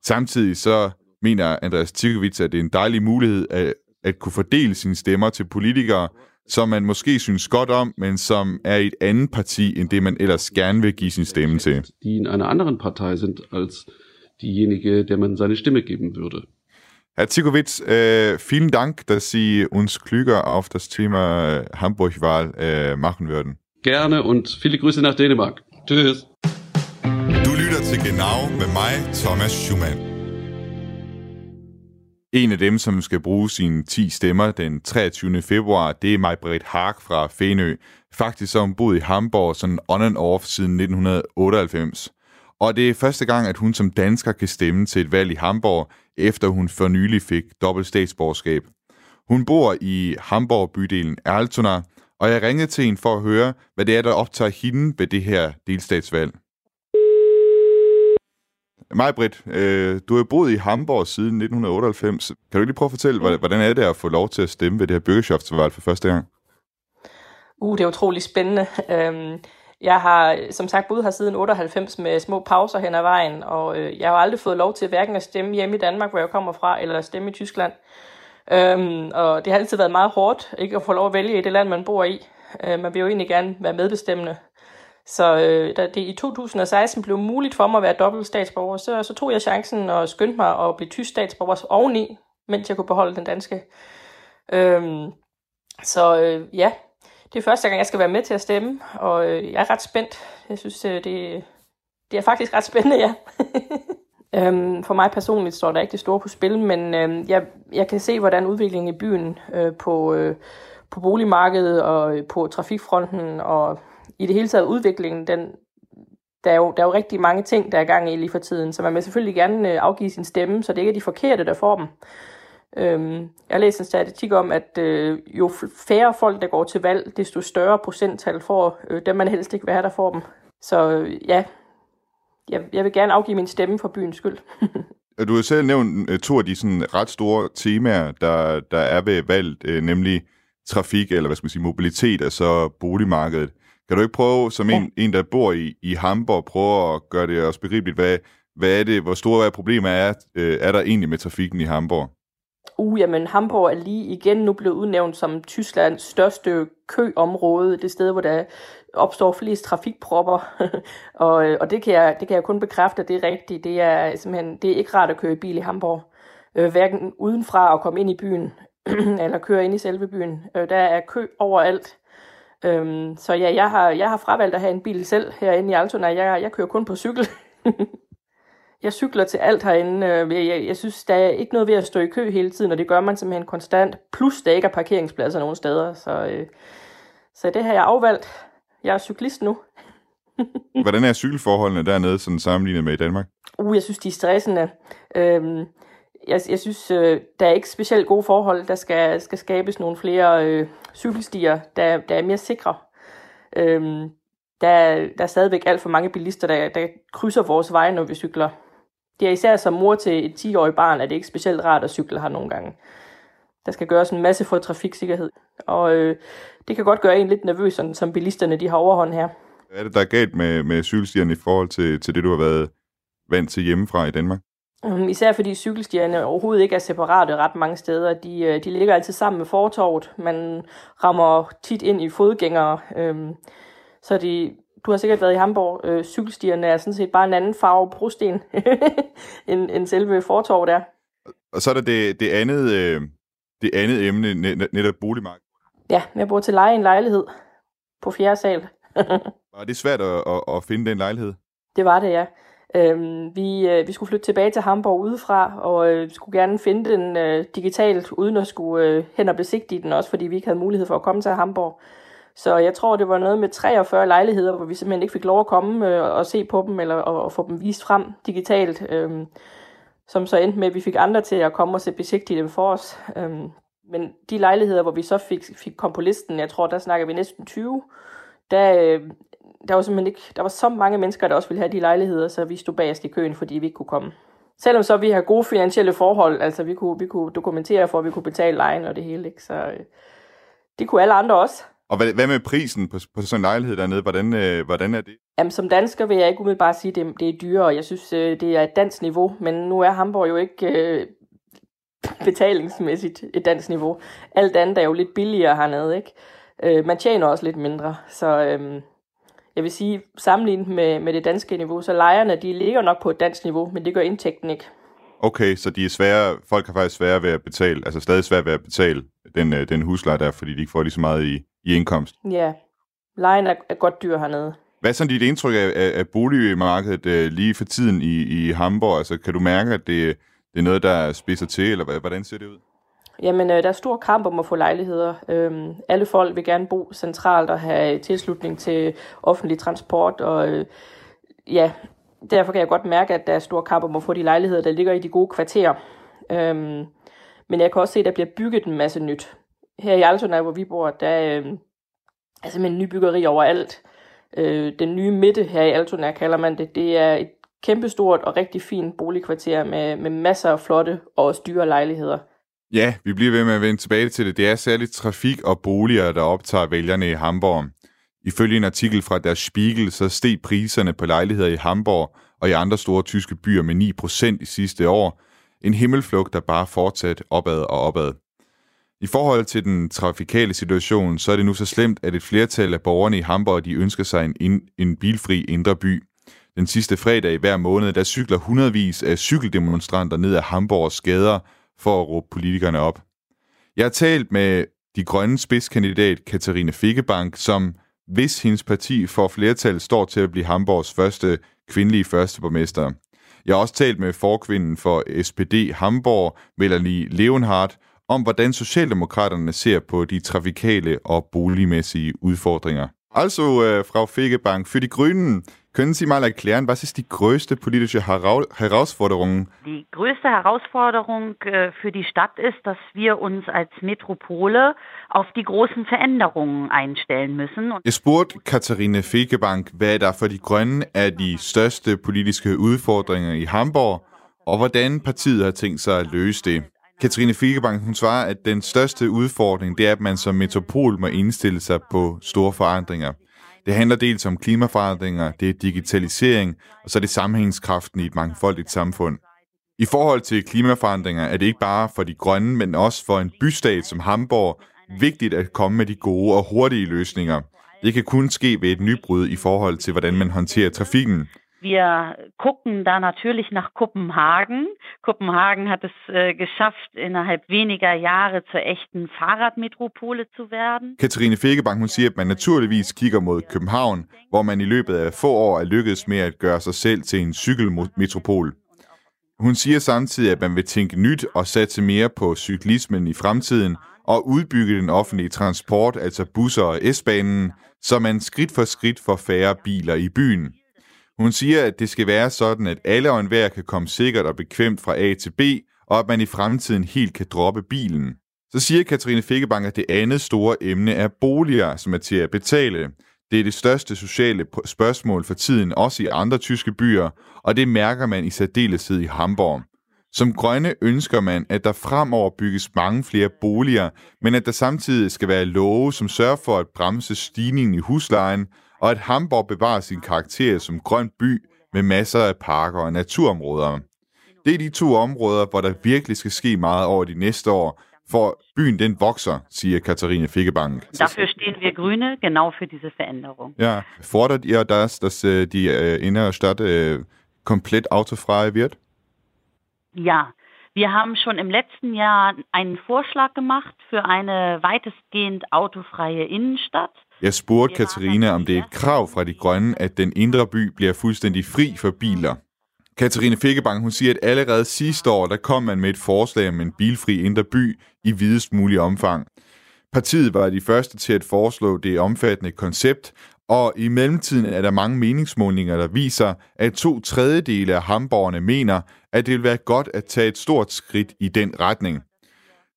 Samtidig så mener Andreas Tigovic, at det er en dejlig mulighed at, at kunne fordele sine stemmer til politikere, som man måske synes godt om, men som er i et andet parti, end det man ellers gerne vil give sin stemme til. Die in einer anderen Partei sind als diejenige, der man seine Stimme geben würde. Herr Zikowitz, äh, vielen Dank, dass Sie uns klüger auf das Thema Hamburg-Wahl äh, machen würden. Gerne und viele Grüße nach Dänemark. Tschüss. Du lytter til Genau med mig, Thomas Schumann. En af dem, som skal bruge sine 10 stemmer den 23. februar, det er Majbrit Haag fra Fenø. Faktisk så hun boet i Hamburg sådan on and off siden 1998. Og det er første gang, at hun som dansker kan stemme til et valg i Hamburg, efter hun for nylig fik dobbelt statsborgerskab. Hun bor i Hamburg-bydelen Altona, og jeg ringede til hende for at høre, hvad det er, der optager hende ved det her delstatsvalg. Majbrit, øh, du har boet i Hamburg siden 1998. Kan du lige prøve at fortælle, mm. hvordan er det at få lov til at stemme ved det her bürgerschaftsvalg for første gang? Uh, det er utrolig spændende. Øhm, jeg har som sagt boet her siden 98 med små pauser hen ad vejen, og øh, jeg har aldrig fået lov til hverken at stemme hjemme i Danmark, hvor jeg kommer fra, eller at stemme i Tyskland. Øhm, og det har altid været meget hårdt, ikke at få lov at vælge i det land, man bor i. Øh, man vil jo egentlig gerne være medbestemmende. Så øh, da det i 2016 blev muligt for mig at være dobbelt statsborger, så, så tog jeg chancen og skyndte mig at blive tysk statsborger oveni, mens jeg kunne beholde den danske. Øhm, så øh, ja, det er første gang, jeg skal være med til at stemme, og øh, jeg er ret spændt. Jeg synes, øh, det, det er faktisk ret spændende, ja. *laughs* øhm, for mig personligt står der ikke det store på spil, men øh, jeg, jeg kan se, hvordan udviklingen i byen øh, på, øh, på boligmarkedet og øh, på trafikfronten og i det hele taget udviklingen, den, der, er jo, der er jo rigtig mange ting, der er gang i lige for tiden, så man vil selvfølgelig gerne øh, afgive sin stemme, så det ikke er de forkerte, der får dem. Øhm, jeg har læst en statistik om, at øh, jo færre folk, der går til valg, desto større procenttal får øh, dem, man helst ikke vil have, der får dem. Så øh, ja, jeg, jeg vil gerne afgive min stemme for byens skyld. *laughs* Øh, du har selv nævnt øh, to af de sådan, ret store temaer, der, der er ved valget, øh, nemlig trafik, eller hvad skal man sige, mobilitet, og så boligmarkedet. Kan du ikke prøve, som en, ja. en der bor i, i Hamburg, prøve at gøre det også begribeligt, hvad, hvad er det, hvor store er problemer er, øh, er der egentlig med trafikken i Hamburg? Uh, jamen Hamburg er lige igen nu blevet udnævnt som Tysklands største køområde, det sted, hvor der opstår flest trafikpropper, *laughs* og, og det, kan jeg, det kan jeg kun bekræfte, at det er rigtigt. Det er simpelthen det er ikke rart at køre i bil i Hamburg. Øh, hverken udenfra at komme ind i byen, *clears throat* eller køre ind i selve byen. Øh, der er kø overalt. Øhm, så ja, jeg har, jeg har fravalgt at have en bil selv herinde i Altona. Jeg, jeg kører kun på cykel. *laughs* jeg cykler til alt herinde. Øh, jeg, jeg, jeg synes, der er ikke noget ved at stå i kø hele tiden, og det gør man simpelthen konstant. Plus, der ikke er parkeringspladser nogen steder. Så, øh, så det har jeg afvalgt. Jeg er cyklist nu. *laughs* Hvordan er cykelforholdene dernede, sådan sammenlignet med i Danmark? Uh, jeg synes, de er stressende. Øhm, jeg, jeg synes, øh, der er ikke specielt gode forhold. Der skal, skal skabes nogle flere øh, cykelstier, der, der er mere sikre. Øhm, der, der er stadigvæk alt for mange bilister, der, der krydser vores veje, når vi cykler. Det er især som mor til et 10-årig barn, at det ikke specielt rart at cykle her nogle gange. Der skal gøres en masse for trafiksikkerhed. Og øh, det kan godt gøre en lidt nervøs, sådan, som bilisterne de har overhånd her. Hvad er det, der er galt med, med cykelstierne i forhold til, til det, du har været vant til hjemmefra i Danmark? Um, især fordi cykelstierne overhovedet ikke er separate ret mange steder. De, øh, de ligger altid sammen med fortorvet. Man rammer tit ind i fodgængere. Øhm, så de, du har sikkert været i Hamburg. Øh, cykelstierne er sådan set bare en anden farve brosten *laughs* end, end selve fortorvet der. Og så er der det, det andet, øh, det andet emne, netop boligmarkedet. Ja, jeg bor til leje en lejlighed på fjerde sal. *laughs* var det svært at, at, at finde den lejlighed? Det var det, ja. Øhm, vi, øh, vi skulle flytte tilbage til Hamburg udefra, og øh, skulle gerne finde den øh, digitalt, uden at skulle øh, hen og besigtige den også, fordi vi ikke havde mulighed for at komme til Hamburg. Så jeg tror, det var noget med 43 lejligheder, hvor vi simpelthen ikke fik lov at komme øh, og se på dem, eller og, og få dem vist frem digitalt. Øh, som så endte med, at vi fik andre til at komme og se besigtige dem for os. Øh, men de lejligheder, hvor vi så fik, fik kom på listen, jeg tror, der snakker vi næsten 20, der, øh, der var simpelthen ikke, der var så mange mennesker, der også ville have de lejligheder, så vi stod bagerst i køen, fordi vi ikke kunne komme. Selvom så vi har gode finansielle forhold, altså vi kunne, vi kunne dokumentere for, at vi kunne betale lejen og det hele, ikke? så øh, det kunne alle andre også. Og hvad, hvad med prisen på, på sådan en lejlighed dernede? Hvordan, øh, hvordan er det? Jamen, som dansker vil jeg ikke umiddelbart sige, at det, det er dyrere. Jeg synes, øh, det er et dansk niveau, men nu er Hamburg jo ikke øh, *laughs* betalingsmæssigt et dansk niveau. Alt andet er jo lidt billigere hernede, ikke? Øh, man tjener også lidt mindre, så øh, jeg vil sige, sammenlignet med, med det danske niveau, så lejerne, de ligger nok på et dansk niveau, men det gør indtægten ikke. Okay, så de er svære, folk har faktisk svære ved at betale, altså stadig svære ved at betale den, øh, den husleje der, fordi de ikke får lige så meget i, i indkomst. Ja, lejen er, er godt dyr hernede. Hvad er sådan dit indtryk af, af, af boligmarkedet uh, lige for tiden i, i Hamburg? Altså, kan du mærke, at det, det er noget, der spidser til, eller hvordan ser det ud? Jamen, øh, der er stor kamp om at få lejligheder. Øhm, alle folk vil gerne bo centralt og have tilslutning til offentlig transport, og øh, ja, derfor kan jeg godt mærke, at der er stor kamp om at få de lejligheder, der ligger i de gode kvarterer. Øhm, men jeg kan også se, at der bliver bygget en masse nyt. Her i Altona, hvor vi bor, der øh, er simpelthen nybyggeri overalt. Øh, den nye midte her i Altona, kalder man det, det er et kæmpestort og rigtig fint boligkvarter med, med masser af flotte og også dyre lejligheder. Ja, vi bliver ved med at vende tilbage til det. Det er særligt trafik og boliger, der optager vælgerne i Hamburg. Ifølge en artikel fra Der Spiegel, så steg priserne på lejligheder i Hamburg og i andre store tyske byer med 9% i sidste år. En himmelflugt, der bare fortsat opad og opad. I forhold til den trafikale situation, så er det nu så slemt, at et flertal af borgerne i Hamburg de ønsker sig en, en, en bilfri indre by. Den sidste fredag i hver måned, der cykler hundredvis af cykeldemonstranter ned ad Hamburgs gader for at råbe politikerne op. Jeg har talt med de grønne spidskandidat Katarina Fikkebank, som hvis hendes parti får flertal, står til at blive Hamburgs første kvindelige førsteborgmester. Jeg har også talt med forkvinden for SPD Hamburg, Melanie Leonhardt, om hvordan Socialdemokraterne ser på de trafikale og boligmæssige udfordringer øh, Also, äh, Frau Fegebank, für die Grünen, können Sie mal erklären, was ist die größte politische Hera Herausforderung? Die größte Herausforderung äh, für die Stadt ist, dass wir uns als Metropole auf die großen Veränderungen einstellen müssen. Jeg spurgte Katarine Fegebank, hvad der for de grønne er de største politiske udfordringer i Hamburg, og hvordan partiet har tænkt sig at løse det. Katrine Fegebank, hun svarer, at den største udfordring, det er, at man som metropol må indstille sig på store forandringer. Det handler dels om klimaforandringer, det er digitalisering, og så er det sammenhængskraften i et mangfoldigt samfund. I forhold til klimaforandringer er det ikke bare for de grønne, men også for en bystat som Hamburg vigtigt at komme med de gode og hurtige løsninger. Det kan kun ske ved et nybrud i forhold til, hvordan man håndterer trafikken. Wir gucken da natürlich nach Kopenhagen. Kopenhagen hat es äh, geschafft, innerhalb weniger Jahre zur echten Fahrradmetropole zu werden. Katrine Fegebank hun siger, at man naturligvis kigger mod København, hvor man i løbet af få år er lykkedes med at gøre sig selv til en cykelmetropol. Hun siger samtidig, at man vil tænke nyt og satse mere på cyklismen i fremtiden og udbygge den offentlige transport, altså busser og S-banen, så man skridt for skridt får færre biler i byen. Hun siger, at det skal være sådan, at alle og enhver kan komme sikkert og bekvemt fra A til B, og at man i fremtiden helt kan droppe bilen. Så siger Katrine Fikkebank, at det andet store emne er boliger, som er til at betale. Det er det største sociale spørgsmål for tiden, også i andre tyske byer, og det mærker man i særdeleshed i Hamburg. Som grønne ønsker man, at der fremover bygges mange flere boliger, men at der samtidig skal være love, som sørger for at bremse stigningen i huslejen, og at Hamburg bevarer sin karakter som grøn by med masser af parker og naturområder. Det er de to områder, hvor der virkelig skal ske meget over de næste år, for byen den vokser, siger Katharine Fikkebank. Dafür stehen wir Grüne, genau für diese Veränderung. Ja, fordert ihr das, dass äh, die äh, innere Stadt äh, komplett autofrei wird? Ja, wir haben schon im letzten Jahr einen Vorschlag gemacht für eine weitestgehend autofreie Innenstadt. Jeg spurgte Katarina, om det er et krav fra de grønne, at den indre by bliver fuldstændig fri for biler. Katarina Fikkebank, hun siger, at allerede sidste år, der kom man med et forslag om en bilfri indre by i videst mulig omfang. Partiet var de første til at foreslå det omfattende koncept, og i mellemtiden er der mange meningsmålinger, der viser, at to tredjedele af hamborgerne mener, at det vil være godt at tage et stort skridt i den retning.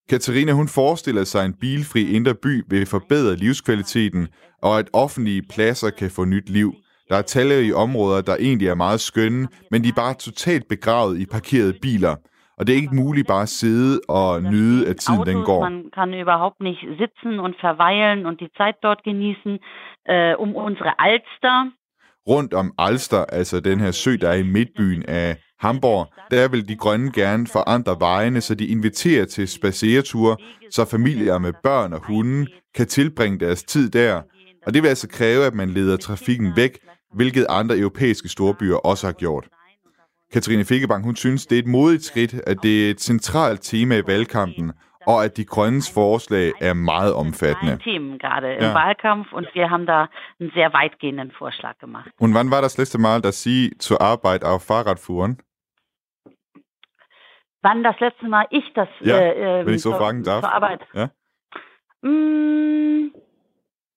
Katarina hun forestiller sig, en bilfri indre by vil forbedre livskvaliteten, og at offentlige pladser kan få nyt liv. Der er talrige områder, der egentlig er meget skønne, men de er bare totalt begravet i parkerede biler. Og det er ikke muligt bare at sidde og nyde, at tiden den går. Man kann überhaupt nicht sitzen und verweilen und die Zeit dort genießen. Äh, um unsere Alster. Rundt om Alster, altså den her sø, der er i midtbyen af Hamburg, der vil de grønne gerne forandre vejene, så de inviterer til spacereture, så familier med børn og hunde kan tilbringe deres tid der. Og det vil altså kræve, at man leder trafikken væk, hvilket andre europæiske storbyer også har gjort. Katrine Fikkebank, hun synes, det er et modigt skridt, at det er et centralt tema i valgkampen, og at de grønnes forslag er meget omfattende. Themen gerade im ja. Wahlkampf und wir haben da einen sehr weitgehenden Vorschlag gemacht. Und wann war das letzte Mal, dass Sie zur Arbeit auf Fahrrad fuhren? Wann das letzte Mal ich das ja, äh, wenn ich so zur, fragen darf. zur Arbeit? Ja. Mm,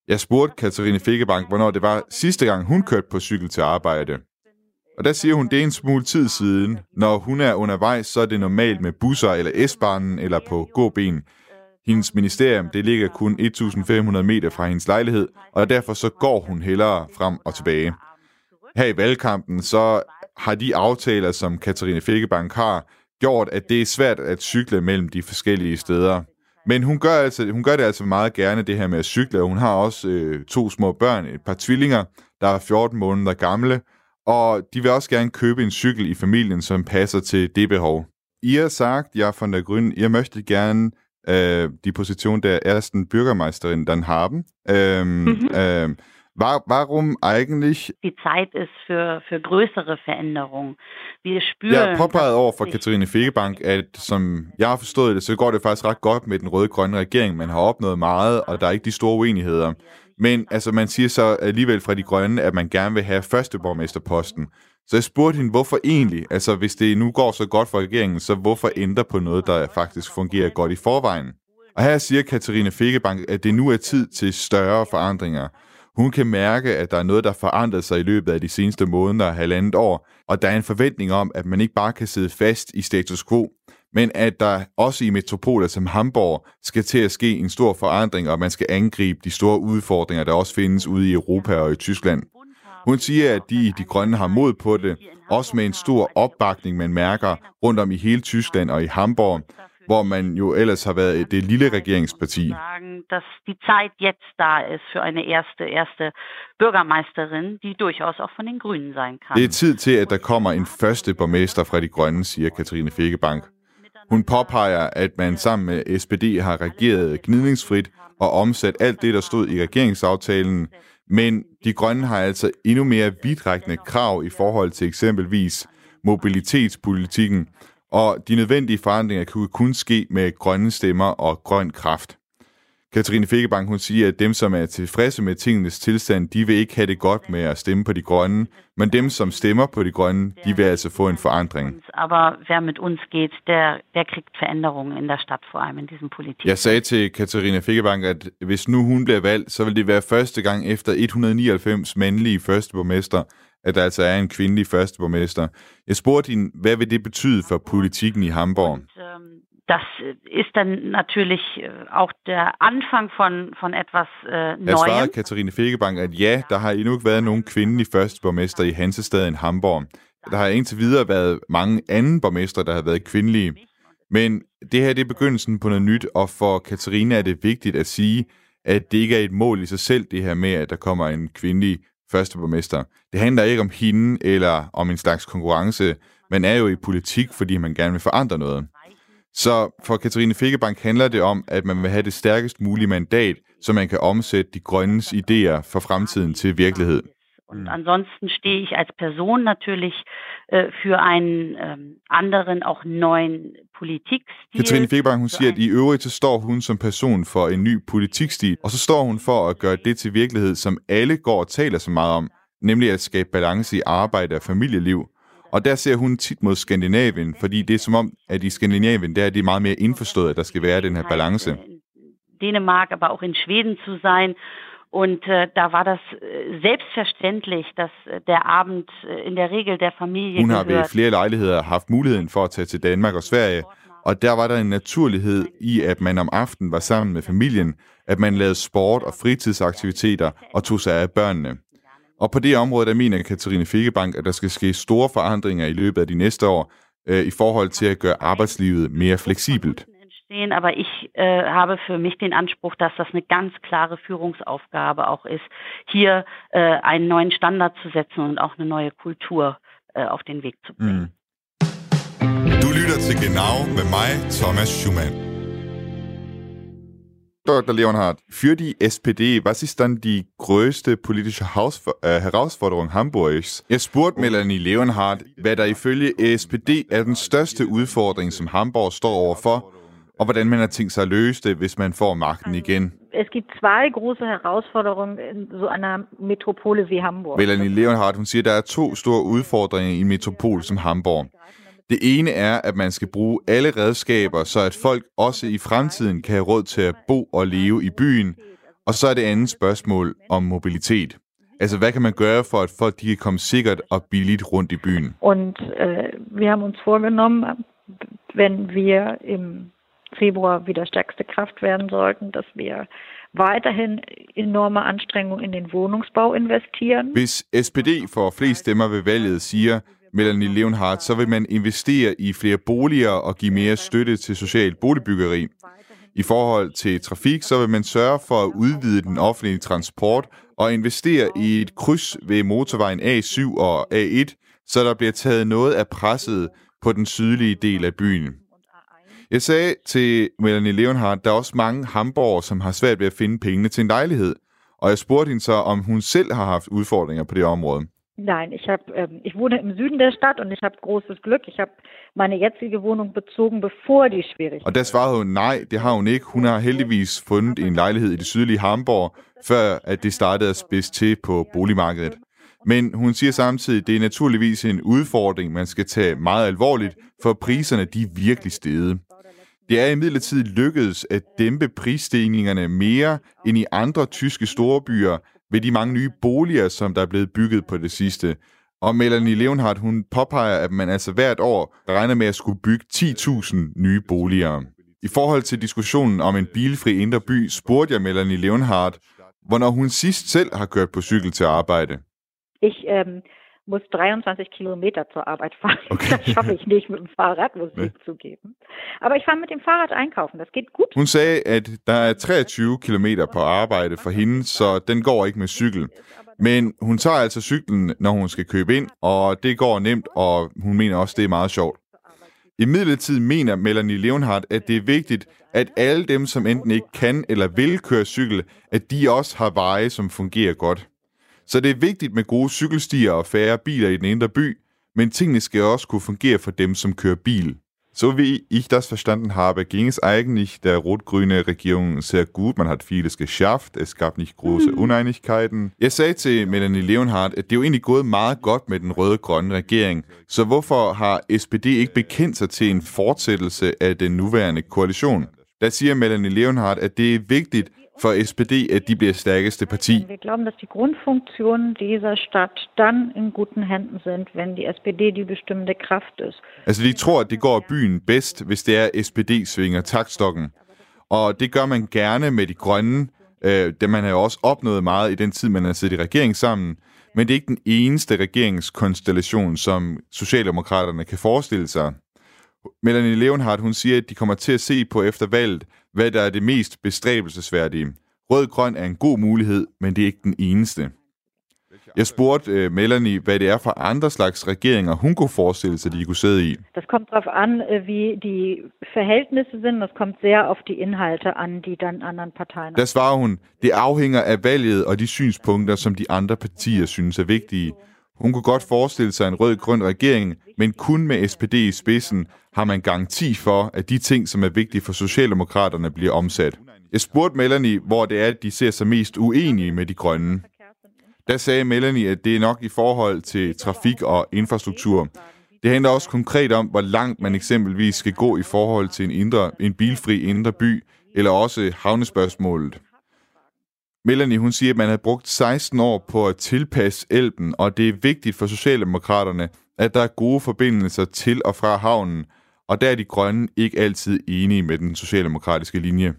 Jeg spurgte Katarine Fikkebank, hvornår det var sidste gang, hun kørte på cykel til arbejde. Og der siger hun, det er en smule tid siden. Når hun er undervejs, så er det normalt med busser eller S-banen eller på gåben. Hendes ministerium, det ligger kun 1.500 meter fra hendes lejlighed, og derfor så går hun hellere frem og tilbage. Her i valgkampen, så har de aftaler, som Katarine Fikkebank har, gjort, at det er svært at cykle mellem de forskellige steder. Men hun gør, altså, hun gør det altså meget gerne, det her med at cykle. Hun har også øh, to små børn, et par tvillinger, der er 14 måneder gamle, og de vil også gerne købe en cykel i familien, som passer til det behov. Ihr sagt ja von der Grünen, ihr möchtet gerne äh, die Position der ersten Bürgermeisterin dann haben. Ähm, Mhm. ähm, war, warum eigentlich... die Zeit ist für, für größere Veränderungen. Wir spüren... Jeg påpegede over for Katarine Fikkebank, at som jeg har forstået det, så går det faktisk ret godt med den røde-grønne regering. Man har opnået meget, og der er ikke de store uenigheder. Men altså, man siger så alligevel fra de grønne, at man gerne vil have første borgmesterposten. Så jeg spurgte hende, hvorfor egentlig? Altså, hvis det nu går så godt for regeringen, så hvorfor ændre på noget, der faktisk fungerer godt i forvejen? Og her siger Katarina Fikkebank, at det nu er tid til større forandringer. Hun kan mærke, at der er noget, der forandrer sig i løbet af de seneste måneder og halvandet år, og der er en forventning om, at man ikke bare kan sidde fast i status quo, men at der også i metropoler som Hamburg skal til at ske en stor forandring, og man skal angribe de store udfordringer, der også findes ude i Europa og i Tyskland. Hun siger, at de, de grønne har mod på det, også med en stor opbakning, man mærker rundt om i hele Tyskland og i Hamburg, hvor man jo ellers har været det lille regeringsparti. dass die Zeit jetzt da ist für eine erste, erste Bürgermeisterin, die durchaus auch von den Grünen sein kann. Det er tid til, at der kommer en første borgmester fra de grønne, siger Katrine Fikkebank. Hun påpeger, at man sammen med SPD har reageret gnidningsfrit og omsat alt det, der stod i regeringsaftalen, men de grønne har altså endnu mere vidtrækkende krav i forhold til eksempelvis mobilitetspolitikken, og de nødvendige forandringer kan kun ske med grønne stemmer og grøn kraft. Katrine Fikkebank, hun siger, at dem, som er tilfredse med tingenes tilstand, de vil ikke have det godt med at stemme på de grønne, men dem, som stemmer på de grønne, de vil altså få en forandring. Aber wer mit uns geht, der, der kriegt Veränderungen in der Stadt, vor allem in diesem Politik. Jeg sagde til Katarina Fikkebank, at hvis nu hun bliver valgt, så vil det være første gang efter 199 mandlige førsteborgmester, at der altså er en kvindelig førsteborgmester. Jeg spurgte hende, hvad vil det betyde for politikken i Hamburg? Das ist dann natürlich auch der Anfang von, von etwas äh, Jeg svarede Katarina Fikkebank, at ja, der har endnu ikke været nogen kvindelig førsteborgmester i Hansestaden Hamburg. Der har indtil videre været mange anden borgmestre, der har været kvindelige. Men det her det er begyndelsen på noget nyt, og for Katarina er det vigtigt at sige, at det ikke er et mål i sig selv, det her med, at der kommer en kvindelig førsteborgmester. Det handler ikke om hende eller om en slags konkurrence. Man er jo i politik, fordi man gerne vil forandre noget. Så for Katarine Fikkebank handler det om, at man vil have det stærkest mulige mandat, så man kan omsætte de grønnes idéer for fremtiden til virkelighed. Und ansonsten stehe ich als Person natürlich äh, für einen ähm, anderen, auch neuen Politikstil. Katrine Fikkebank, hun siger, at i øvrigt så står hun som person for en ny politikstil, og så står hun for at gøre det til virkelighed, som alle går og taler så meget om, nemlig at skabe balance i arbejde og familieliv. Og der ser hun tit mod Skandinavien, fordi det er som om, at i Skandinavien, der er det meget mere indforstået, at der skal være den her balance. Dänemark, aber auch in Schweden zu sein. Und äh, da war das äh, selbstverständlich, dass äh, der Abend äh, in der Regel der Familie Hun har ved flere lejligheder haft muligheden for at tage til Danmark og Sverige, og der var der en naturlighed i, at man om aftenen var sammen med familien, at man lavede sport og fritidsaktiviteter og tog sig af børnene. Og på det område, der mener Katarine Fikkebank, at der skal ske store forandringer i løbet af de næste år, øh, i forhold til at gøre arbejdslivet mere fleksibelt. Stehen, aber ich äh, habe für mich den Anspruch, dass das eine ganz klare Führungsaufgabe auch ist, hier äh, einen neuen Standard zu setzen und auch eine neue Kultur äh, auf den Weg zu bringen. Mm. Du lytter til Genau med mig, Thomas Schumann. Dr. Leonhardt, für die SPD, was ist dann die größte politische Hausf- äh, Herausforderung Hamburgs? Jeg spurgte Melanie Leonhardt, hvad der ifølge SPD er den største udfordring, som Hamburg står overfor, og hvordan man har tænkt sig at løse det, hvis man får magten igen. Es gibt zwei große Herausforderungen in so einer Metropole wie Hamburg. Melanie Leonhardt, hun siger, at der er to store udfordringer i en metropol som Hamburg. Det ene er, at man skal bruge alle redskaber, så at folk også i fremtiden kan have råd til at bo og leve i byen. Og så er det andet spørgsmål om mobilitet. Altså, hvad kan man gøre for, at folk de kan komme sikkert og billigt rundt i byen? Und äh, wir haben uns vorgenommen, wenn wir im Februar wieder stärkste Kraft werden sollten, dass wir weiterhin enorme Anstrengungen in den Wohnungsbau investieren. Hvis SPD får flest stemmer ved valget, siger Melanie Leonhardt, så vil man investere i flere boliger og give mere støtte til social boligbyggeri. I forhold til trafik, så vil man sørge for at udvide den offentlige transport og investere i et kryds ved motorvejen A7 og A1, så der bliver taget noget af presset på den sydlige del af byen. Jeg sagde til Melanie Leonhardt, der er også mange hamborgere, som har svært ved at finde pengene til en lejlighed. Og jeg spurgte hende så, om hun selv har haft udfordringer på det område. Nein, ich habe, ähm, ich wohne im Süden der Stadt und ich habe großes Glück. Ich habe meine jetzige Wohnung bezogen, bevor die Schwierigkeiten. Og der svarede hun, nej, det har hun ikke. Hun har heldigvis fundet en lejlighed i det sydlige Hamburg, før at det startede at spidse til på boligmarkedet. Men hun siger samtidig, at det er naturligvis en udfordring, man skal tage meget alvorligt, for priserne de er virkelig steget. Det er imidlertid lykkedes at dæmpe prisstigningerne mere end i andre tyske storbyer, ved de mange nye boliger, som der er blevet bygget på det sidste. Og Melanie Leonhardt, hun påpeger, at man altså hvert år regner med at skulle bygge 10.000 nye boliger. I forhold til diskussionen om en bilfri indre by, spurgte jeg Melanie Leonhardt, hvornår hun sidst selv har kørt på cykel til arbejde. Ich ähm, muss 23 Kilometer zur Arbeit fahren. Okay. *laughs* Das schaffe ich nicht mit dem Fahrrad, muss ich zugeben. Aber ich fahre mit dem Fahrrad einkaufen, das geht gut. Hun sagde, at der er 23 kilometer på arbejde for hende, så den går ikke med cykel. Men hun tager altså cyklen, når hun skal købe ind, og det går nemt, og hun mener også, det er meget sjovt. I midlertid mener Melanie Leonhardt, at det er vigtigt, at alle dem, som enten ikke kan eller vil køre cykel, at de også har veje, som fungerer godt. Så det er vigtigt med gode cykelstier og færre biler i den indre by, men tingene skal også kunne fungere for dem, som kører bil. So wie ich das verstanden habe, ging es eigentlich der rot-grüne Regierung sehr gut. Man hat vieles geschafft. Es gab nicht große mhm. Uneinigkeiten. Jeg sagde til Melanie Leonhardt, at det er jo egentlig gået meget godt med den røde-grønne regering. Så hvorfor har SPD ikke bekendt sig til en fortsættelse af den nuværende koalition? Der siger Melanie Leonhardt, at det er vigtigt, for SPD, at de bliver stærkeste parti. Wir glauben, dass die Grundfunktionen dieser Stadt dann in guten Händen sind, wenn die SPD die bestimmende Kraft ist. Altså, de tror, at det går byen bedst, hvis det er, SPD svinger taktstokken. Og det gør man gerne med de grønne. Øh, det man har jo også opnået meget i den tid, man har siddet i regering sammen. Men det er ikke den eneste regeringskonstellation, som Socialdemokraterne kan forestille sig. Melanie Leonhardt, hun siger, at de kommer til at se på efter valget, hvad der er det mest bestræbelsesværdige. Rød-grøn er en god mulighed, men det er ikke den eneste. Jeg spurgte uh, Melanie, hvad det er for andre slags regeringer, hun kunne forestille sig, de kunne sidde i. Das kommt darauf an, wie die Verhältnisse sind. Das kommt sehr auf die Inhalte an, die dann anderen Parteien... Der svarer hun, det afhænger af valget og de synspunkter, som de andre partier synes er vigtige. Hun kunne godt forestille sig en rød-grøn regering, men kun med SPD i spidsen har man garanti for, at de ting, som er vigtige for Socialdemokraterne, bliver omsat. Jeg spurgte Melanie, hvor det er, at de ser sig mest uenige med de grønne. Der sagde Melanie, at det er nok i forhold til trafik og infrastruktur. Det handler også konkret om, hvor langt man eksempelvis skal gå i forhold til en, indre, en bilfri indre by, eller også havnespørgsmålet. Melanie, hun siger, at man har brugt 16 år på at tilpasse Elben, og det er vigtigt for Socialdemokraterne, at der er gode forbindelser til og fra havnen, og der er de grønne ikke altid enige med den socialdemokratiske linje.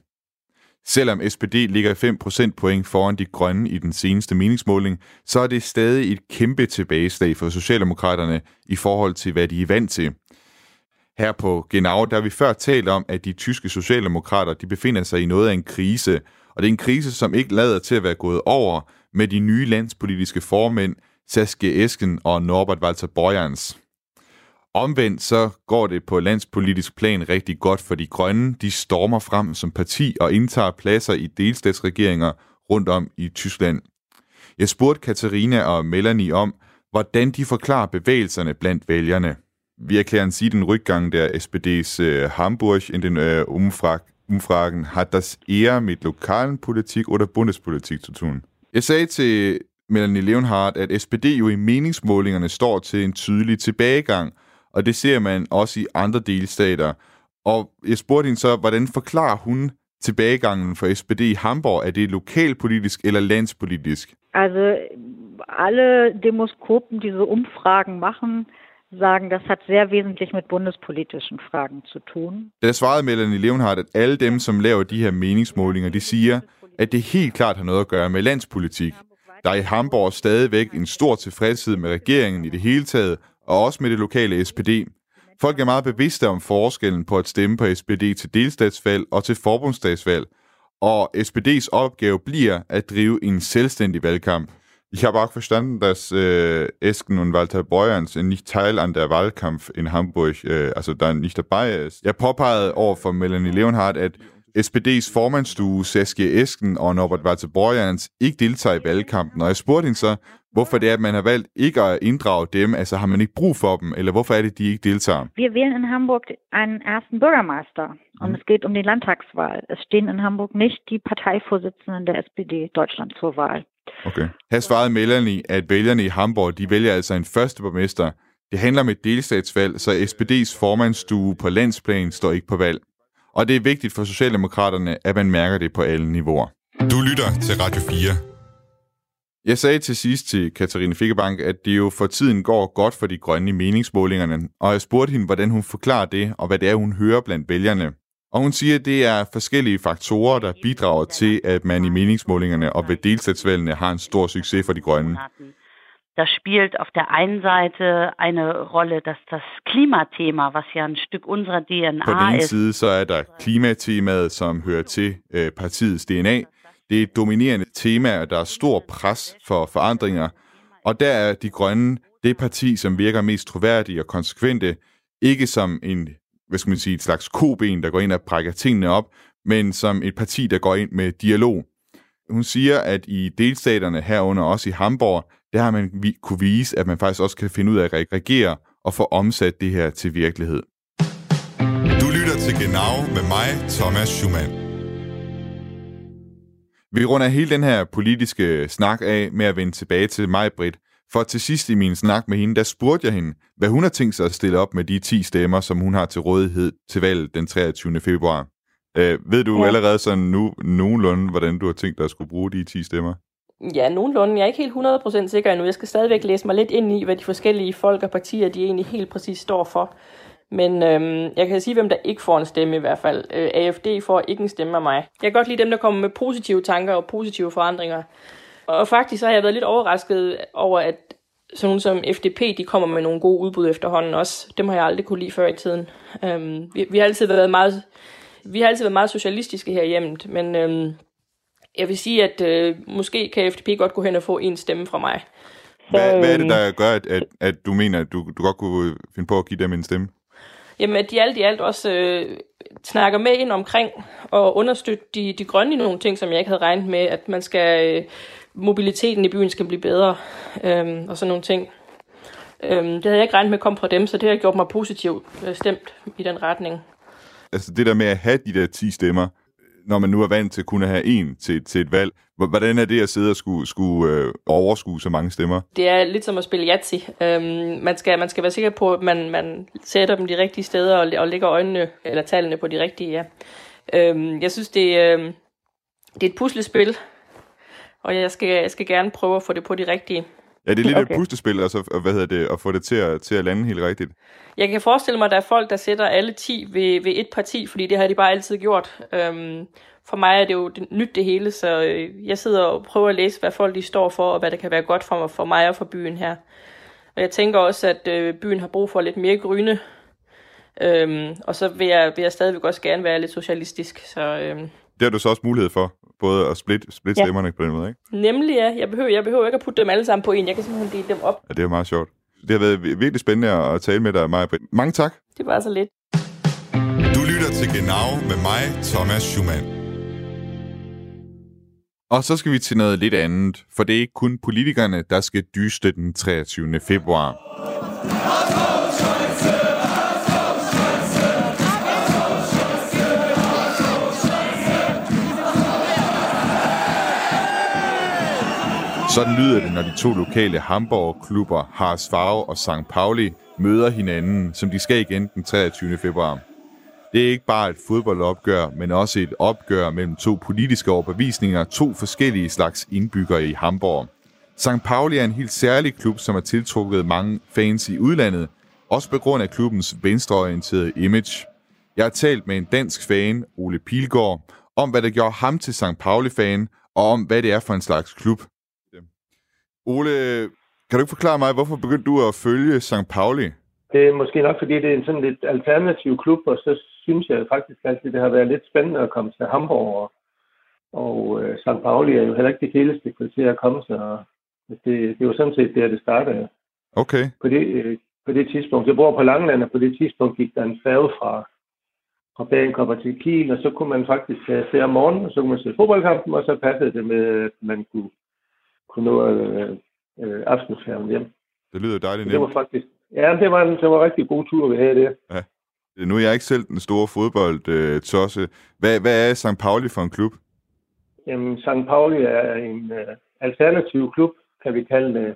Selvom SPD ligger 5 procentpoint foran de grønne i den seneste meningsmåling, så er det stadig et kæmpe tilbageslag for Socialdemokraterne i forhold til, hvad de er vant til. Her på Genau, der har vi før talt om, at de tyske socialdemokrater de befinder sig i noget af en krise, og det er en krise, som ikke lader til at være gået over med de nye landspolitiske formænd, Saskia Esken og Norbert Walter Borjans. Omvendt så går det på landspolitisk plan rigtig godt for de grønne. De stormer frem som parti og indtager pladser i delstatsregeringer rundt om i Tyskland. Jeg spurgte Katarina og Melanie om, hvordan de forklarer bevægelserne blandt vælgerne. Vi erklærer en den ryggang der SPD's uh, øh, Hamburg in den øh, uh, Umfrag, Umfragen hat das eher mit lokalen Politik oder Bundespolitik zu tun. Jeg sagde til Melanie Leonhardt, at SPD jo i meningsmålingerne står til en tydelig tilbagegang, og det ser man også i andre delstater. Og jeg spurgte hende så, hvordan forklarer hun tilbagegangen for SPD i Hamburg? Er det lokalpolitisk eller landspolitisk? Also alle Demoskopen, die so Umfragen machen, sagen, das hat sehr wesentlich mit bundespolitischen Fragen zu tun. Der svarede Melanie Leonhardt, at alle dem, som laver de her meningsmålinger, de siger, at det helt klart har noget at gøre med landspolitik. Der er i Hamburg stadigvæk en stor tilfredshed med regeringen i det hele taget, og også med det lokale SPD. Folk er meget bevidste om forskellen på at stemme på SPD til delstatsvalg og til forbundsdagsvalg, og SPD's opgave bliver at drive en selvstændig valgkamp. Ich habe auch verstanden, dass äh, Esken und Walter Beuerns nicht Teil an der Wahlkampf in Hamburg, øh, äh, also da nicht dabei ist. Jeg påpegede over for Melanie Leonhardt, at SPD's formandsstue Saskia Esken og Norbert Beuerns ikke deltager i valgkampen, og jeg spurgte hende så, hvorfor det er, at man har valgt ikke at inddrage dem, altså har man ikke brug for dem, eller hvorfor er det, de ikke deltager? Wir wählen in Hamburg einen ersten Bürgermeister und es geht um die Landtagswahl. Es stehen in Hamburg nicht die Parteivorsitzenden der SPD Deutschland zur Wahl. Okay. Her svarede Melanie, at vælgerne i Hamburg, de vælger altså en første borgmester. Det handler om et delstatsvalg, så SPD's formandsstue på landsplan står ikke på valg. Og det er vigtigt for Socialdemokraterne, at man mærker det på alle niveauer. Du lytter til Radio 4. Jeg sagde til sidst til Katarina Fikkebank, at det jo for tiden går godt for de grønne i meningsmålingerne, og jeg spurgte hende, hvordan hun forklarer det, og hvad det er, hun hører blandt vælgerne. Og hun siger, at det er forskellige faktorer, der bidrager til, at man i meningsmålingerne og ved delstatsvalgene har en stor succes for de grønne. Da spielt auf der einen Seite eine Rolle, dass das Klimathema, was ja ein Stück unserer DNA På den ene ist, side, så er der klimatemaet, som hører til øh, partiets DNA. Det er et dominerende tema, og der er stor pres for forandringer. Og der er de grønne det parti, som virker mest troværdige og konsekvente, ikke som en, hvad skal man sige, et slags koben, der går ind og brækker tingene op, men som et parti, der går ind med dialog. Hun siger, at i delstaterne herunder også i Hamburg, der har man vi- kunne vise, at man faktisk også kan finde ud af at regere og få omsat det her til virkelighed. Du lytter til Genau med mig, Thomas Schumann. Vi runder hele den her politiske snak af med at vende tilbage til mig, Britt. For til sidst i min snak med hende, der spurgte jeg hende, hvad hun har tænkt sig at stille op med de 10 stemmer, som hun har til rådighed til valget den 23. februar. Øh, ved du ja. allerede sådan nu nogenlunde, hvordan du har tænkt dig at skulle bruge de 10 stemmer? Ja, nogenlunde. Jeg er ikke helt 100% sikker endnu. Jeg skal stadigvæk læse mig lidt ind i, hvad de forskellige folk og partier, de egentlig helt præcis står for. Men øhm, jeg kan sige, hvem der ikke får en stemme i hvert fald. Øh, AFD får ikke en stemme af mig. Jeg kan godt lide dem, der kommer med positive tanker og positive forandringer. Og faktisk så har jeg været lidt overrasket over, at sådan nogle som FDP, de kommer med nogle gode udbud efterhånden også. Dem har jeg aldrig kunne lide før i tiden. Øhm, vi, vi har altid været meget vi har altid været meget socialistiske herhjemme, men øhm, jeg vil sige, at øh, måske kan FDP godt gå hen og få en stemme fra mig. Hvad, hvad er det, øhm, der gør, at, at, at du mener, at du, du godt kunne finde på at give dem en stemme? Jamen, at de alt i alt også øh, snakker med ind omkring og understøtte de, de grønne i nogle ting, som jeg ikke havde regnet med, at man skal, øh, mobiliteten i byen skal blive bedre, øh, og sådan nogle ting. Øh, det havde jeg ikke regnet med kom fra dem, så det har gjort mig positivt øh, stemt i den retning. Altså det der med at have de der 10 stemmer, når man nu er vant til kun at have en til, til et valg, hvordan er det at sidde og skulle, skulle øh, overskue så mange stemmer? Det er lidt som at spille Yahtzee. Øhm, man, skal, man skal være sikker på, at man, man sætter dem de rigtige steder og, og lægger øjnene eller tallene på de rigtige. Ja. Øhm, jeg synes, det, øh, det er et puslespil, og jeg skal, jeg skal gerne prøve at få det på de rigtige. Ja, det er lidt okay. Et puslespil, altså, og hvad hedder det, at få det til at, til at lande helt rigtigt. Jeg kan forestille mig, at der er folk, der sætter alle 10 ved, ved et parti, fordi det har de bare altid gjort. Øhm, for mig er det jo det, nyt det hele, så øh, jeg sidder og prøver at læse, hvad folk de står for, og hvad der kan være godt for, for mig og for byen her. Og jeg tænker også, at øh, byen har brug for lidt mere gryne. Øhm, og så vil jeg, vil jeg stadigvæk også gerne være lidt socialistisk. Så, øhm, Det har du så også mulighed for, både at splitte, splitte Ja. stemmerne på den måde, ikke? nemlig ja, jeg behøver, jeg behøver ikke at putte dem alle sammen på en. Jeg kan simpelthen dele dem op. Ja, det er meget sjovt. Det har været vir- virkelig spændende at tale med dig, Maja. Mange tak. Det var så lidt. Du lytter til Genau med mig, Thomas Schumann. Og så skal vi til noget lidt andet, for det er ikke kun politikerne, der skal dyste den 23. februar. Sådan lyder det, når de to lokale Hamburg-klubber, Haas Farve og St. Pauli, møder hinanden, som de skal igen den 23. februar. Det er ikke bare et fodboldopgør, men også et opgør mellem to politiske overbevisninger, to forskellige slags indbyggere i Hamburg. St. Pauli er en helt særlig klub, som har tiltrukket mange fans i udlandet, også på grund af klubbens venstreorienterede image. Jeg har talt med en dansk fan, Ole Pilgaard, om hvad der gjorde ham til St. Pauli-fan, og om hvad det er for en slags klub. Ole, kan du ikke forklare mig, hvorfor begyndte du at følge St. Pauli? Det er måske nok, fordi det er en sådan lidt alternativ klub, og så synes jeg faktisk altid, det har været lidt spændende at komme til Hamburg. Og, og øh, St. Pauli er jo heller ikke det heleste kvarter at komme sig. Og det, det var sådan set der, det startede. Okay. På det, øh, på det tidspunkt. Jeg bor på Langland, og på det tidspunkt gik der en færge fra, fra Bagenkopper til Kiel, og så kunne man faktisk øh, se om morgenen, og så kunne man se fodboldkampen, og så passede det med, at man kunne, kunne nå øh, øh, aftenfærgen hjem. Det lyder dejligt Det var nemt. faktisk, ja, det var en, det var en rigtig god tur, vi havde der. Ja. Nu er jeg ikke selv den store fodbold-tosse. Hvad, hvad er St. Pauli for en klub? Jamen, St. Pauli er en øh, alternativ klub, kan vi kalde det,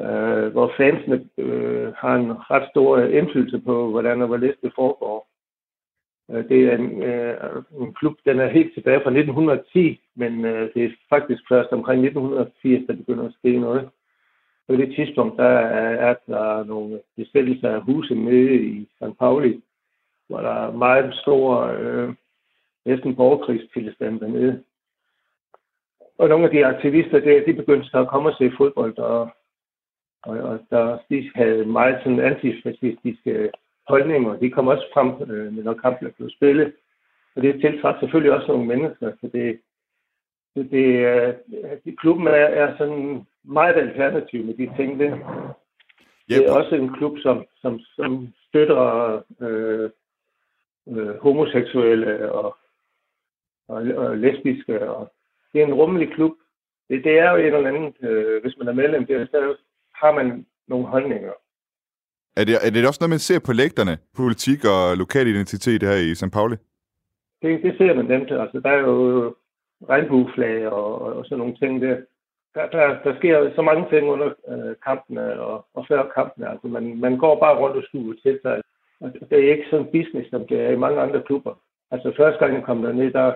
øh, hvor fansene øh, har en ret stor indflydelse på, hvordan og hvorledes det foregår. Øh, det er en, øh, en klub, den er helt tilbage fra 1910, men øh, det er faktisk først omkring 1980, der begynder at ske noget. På det tidspunkt, der er, er der nogle besættelser af huse nede i St. Pauli, hvor der er meget store, øh, næsten borgerkrigstilstand dernede. Og nogle af de aktivister, der, de begyndte så at komme og se fodbold, og, og, og der, de havde meget sådan antifascistiske øh, holdninger. De kom også frem, øh, når kampen blev spillet. Og det tiltrak selvfølgelig også nogle mennesker, så det, det, det øh, klubben er, er sådan meget alternativ med de ting der. Det er også en klub, som, som, som støtter øh, øh, homoseksuelle og, og, og lesbiske. Og det er en rummelig klub. Det, det er jo et eller andet, øh, hvis man er medlem der, så har man nogle holdninger. Er det, er det også noget, man ser på lægterne? Politik og lokal identitet her i St. Pauli? Det, det ser man nemt. Altså, der er jo regnbueflag og, og sådan nogle ting der. Der, der, der sker så mange ting under øh, kampene og, og før kampene. Altså, man, man går bare rundt og stuer til sig. Og det er ikke sådan business, som det er i mange andre klubber. Altså første gang jeg kom derned, der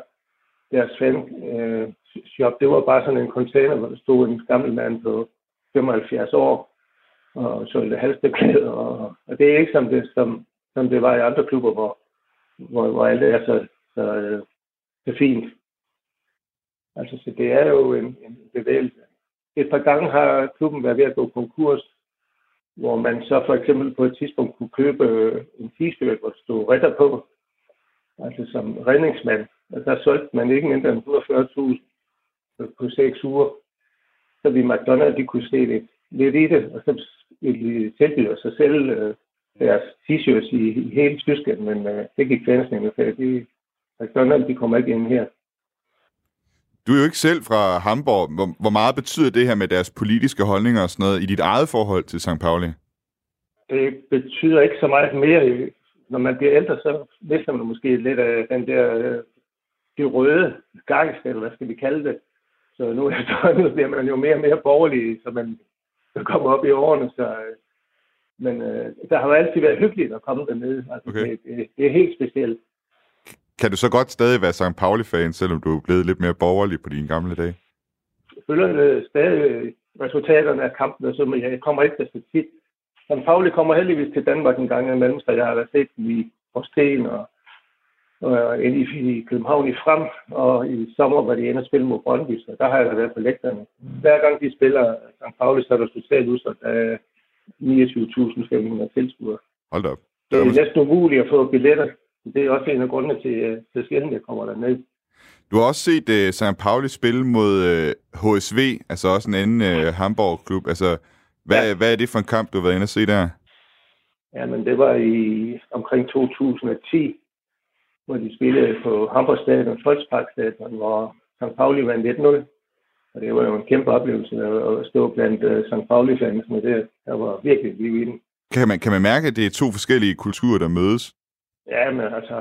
deres fan øh, shop, det var bare sådan en container, hvor der stod en gammel mand på 75 år og solgte halsbeklæder. Og, og det er ikke som det, som, som det var i andre klubber, hvor, hvor, hvor alt er så, så, så fint. Altså, så det er jo en, en bevægelse. Et par gange har klubben været ved at gå konkurs, hvor man så for eksempel på et tidspunkt kunne købe øh, en t-shirt, hvor der stod retter på, altså som redningsmand. Og der solgte man ikke mindre end 140.000 på seks uger. Så vi McDonald's, de kunne se det lidt i det, og så ville de tilbyde sig selv øh, deres t-shirts i, i hele Tyskland, men øh, det gik fansene med, for de, McDonald's, de kommer ikke ind her. Du er jo ikke selv fra Hamburg. Hvor, hvor meget betyder det her med deres politiske holdninger og sådan noget i dit eget forhold til St. Pauli? Det betyder ikke så meget mere. Når man bliver ældre, så mister man måske lidt af den der øh, det røde gangst, eller hvad skal vi kalde det. Så nu efterhånden *laughs* bliver man jo mere og mere borgerlig, så man kommer op i årene. Så, øh, men øh, der har jo altid været hyggeligt at komme dernede. Altså, Okay. det, det, det er helt specielt. Kan du så godt stadig være St. Pauli-fan, selvom du er blevet lidt mere borgerlig på dine gamle dage? Jeg følger øh, stadig resultaterne af kampen, og så jeg kommer ikke så tit. St. Pauli kommer heldigvis til Danmark en gang imellem, så jeg har været set dem i Rosten og, og i, i København i Frem, og i sommer var de inde og spille mod Brøndby, så der har jeg da været på lægterne. Hver gang de spiller St. Pauli, så er der totalt udsolgt af 29.500 tilskuere. Hold op. Det er næsten umuligt at få billetter. Det er også en af grundene til, øh, til sjældent, jeg kommer derned. Du har også set uh, St. Pauli spille mod uh, HSV, altså også en anden uh, Hamburg-klub. Altså, hvad, ja. hvad er det for en kamp, du har været inde og se der? Jamen, det var i omkring 2010, hvor de spillede på Hamburg Stadion, Volkspark Stadion, hvor St. Pauli vandt 1-0. Og det var jo en kæmpe oplevelse at stå blandt uh, St. Pauli-fans med det. Der var virkelig liv i den. Kan man, kan man mærke, at det er to forskellige kulturer, der mødes? Ja, men altså,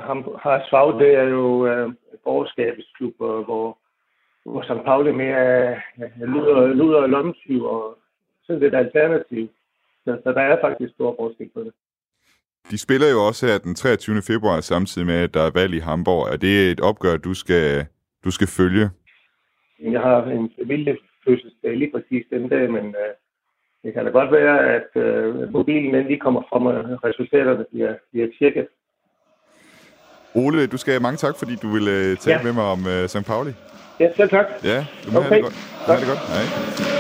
Harsvag, det er jo uh, borgerskabets klub, hvor, hvor St. Pauli mere er uh, luder, luder og lommetyv, og sådan lidt alternativ. Så, så der er faktisk stor forskel på det. De spiller jo også her den 23. februar, samtidig med, at der er valg i Hamburg. Er det et opgør, du skal, du skal følge? Jeg har en familiefødselsdag lige præcis den dag, men uh, det kan da godt være, at uh, mobilen den lige kommer frem, og resultaterne bliver, bliver tjekket. Ole, du skal have mange tak, fordi du ville uh, tale ja. Med mig om uh, St. Pauli. Ja, selv tak. Ja, du må Okay. have det godt. Du må have det godt. Hej.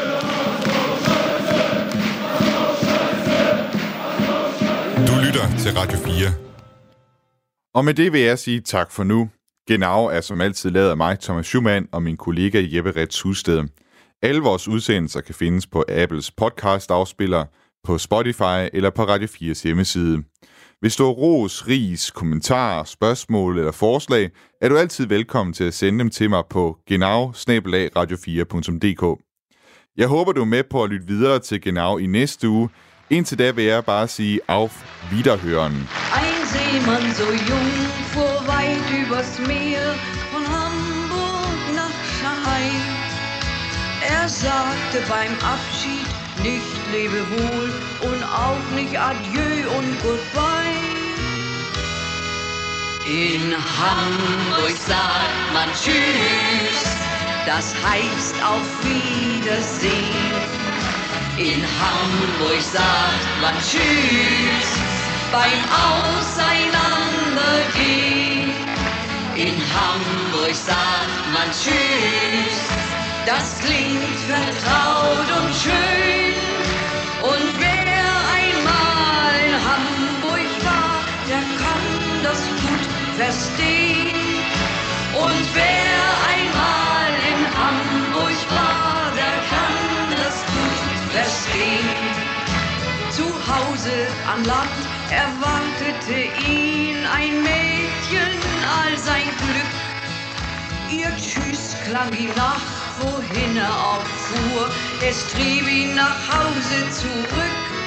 Lytter til Radio 4. Og med det vil jeg sige tak for nu. Genau er som altid lavet af mig, Thomas Schumann, og min kollega Jeppe Rets Hussted. Alle vores udsendelser kan findes på Apples podcast-afspiller, på Spotify eller på Radio 4's hjemmeside. Hvis du har ros, ris, kommentarer, spørgsmål eller forslag, er du altid velkommen til at sende dem til mig på genau radio4.dk. Jeg håber, du er med på at lytte videre til Genau i næste uge. Indtil da vil jeg bare sige auf Wiederhören. Ein Seemann so jung fuhr weit übers Meer von Hamburg nach Shanghai. Er sagte beim Abschied nicht Lebewohl und auch nicht Adieu und Goodbye. In Hamburg sagt man Tschüss, das heißt auf Wiedersehen. In Hamburg sagt man Tschüss beim Auseinandergehen. In Hamburg sagt man Tschüss, das klingt vertraut und schön. Und wer einmal in Hamburg war, der kann das gut verstehen. Und wer Hause an Land erwartete ihn ein Mädchen all sein Glück. Ihr Tschüss klang ihm nach, wohin er auch fuhr. Es trieb ihn nach Hause zurück.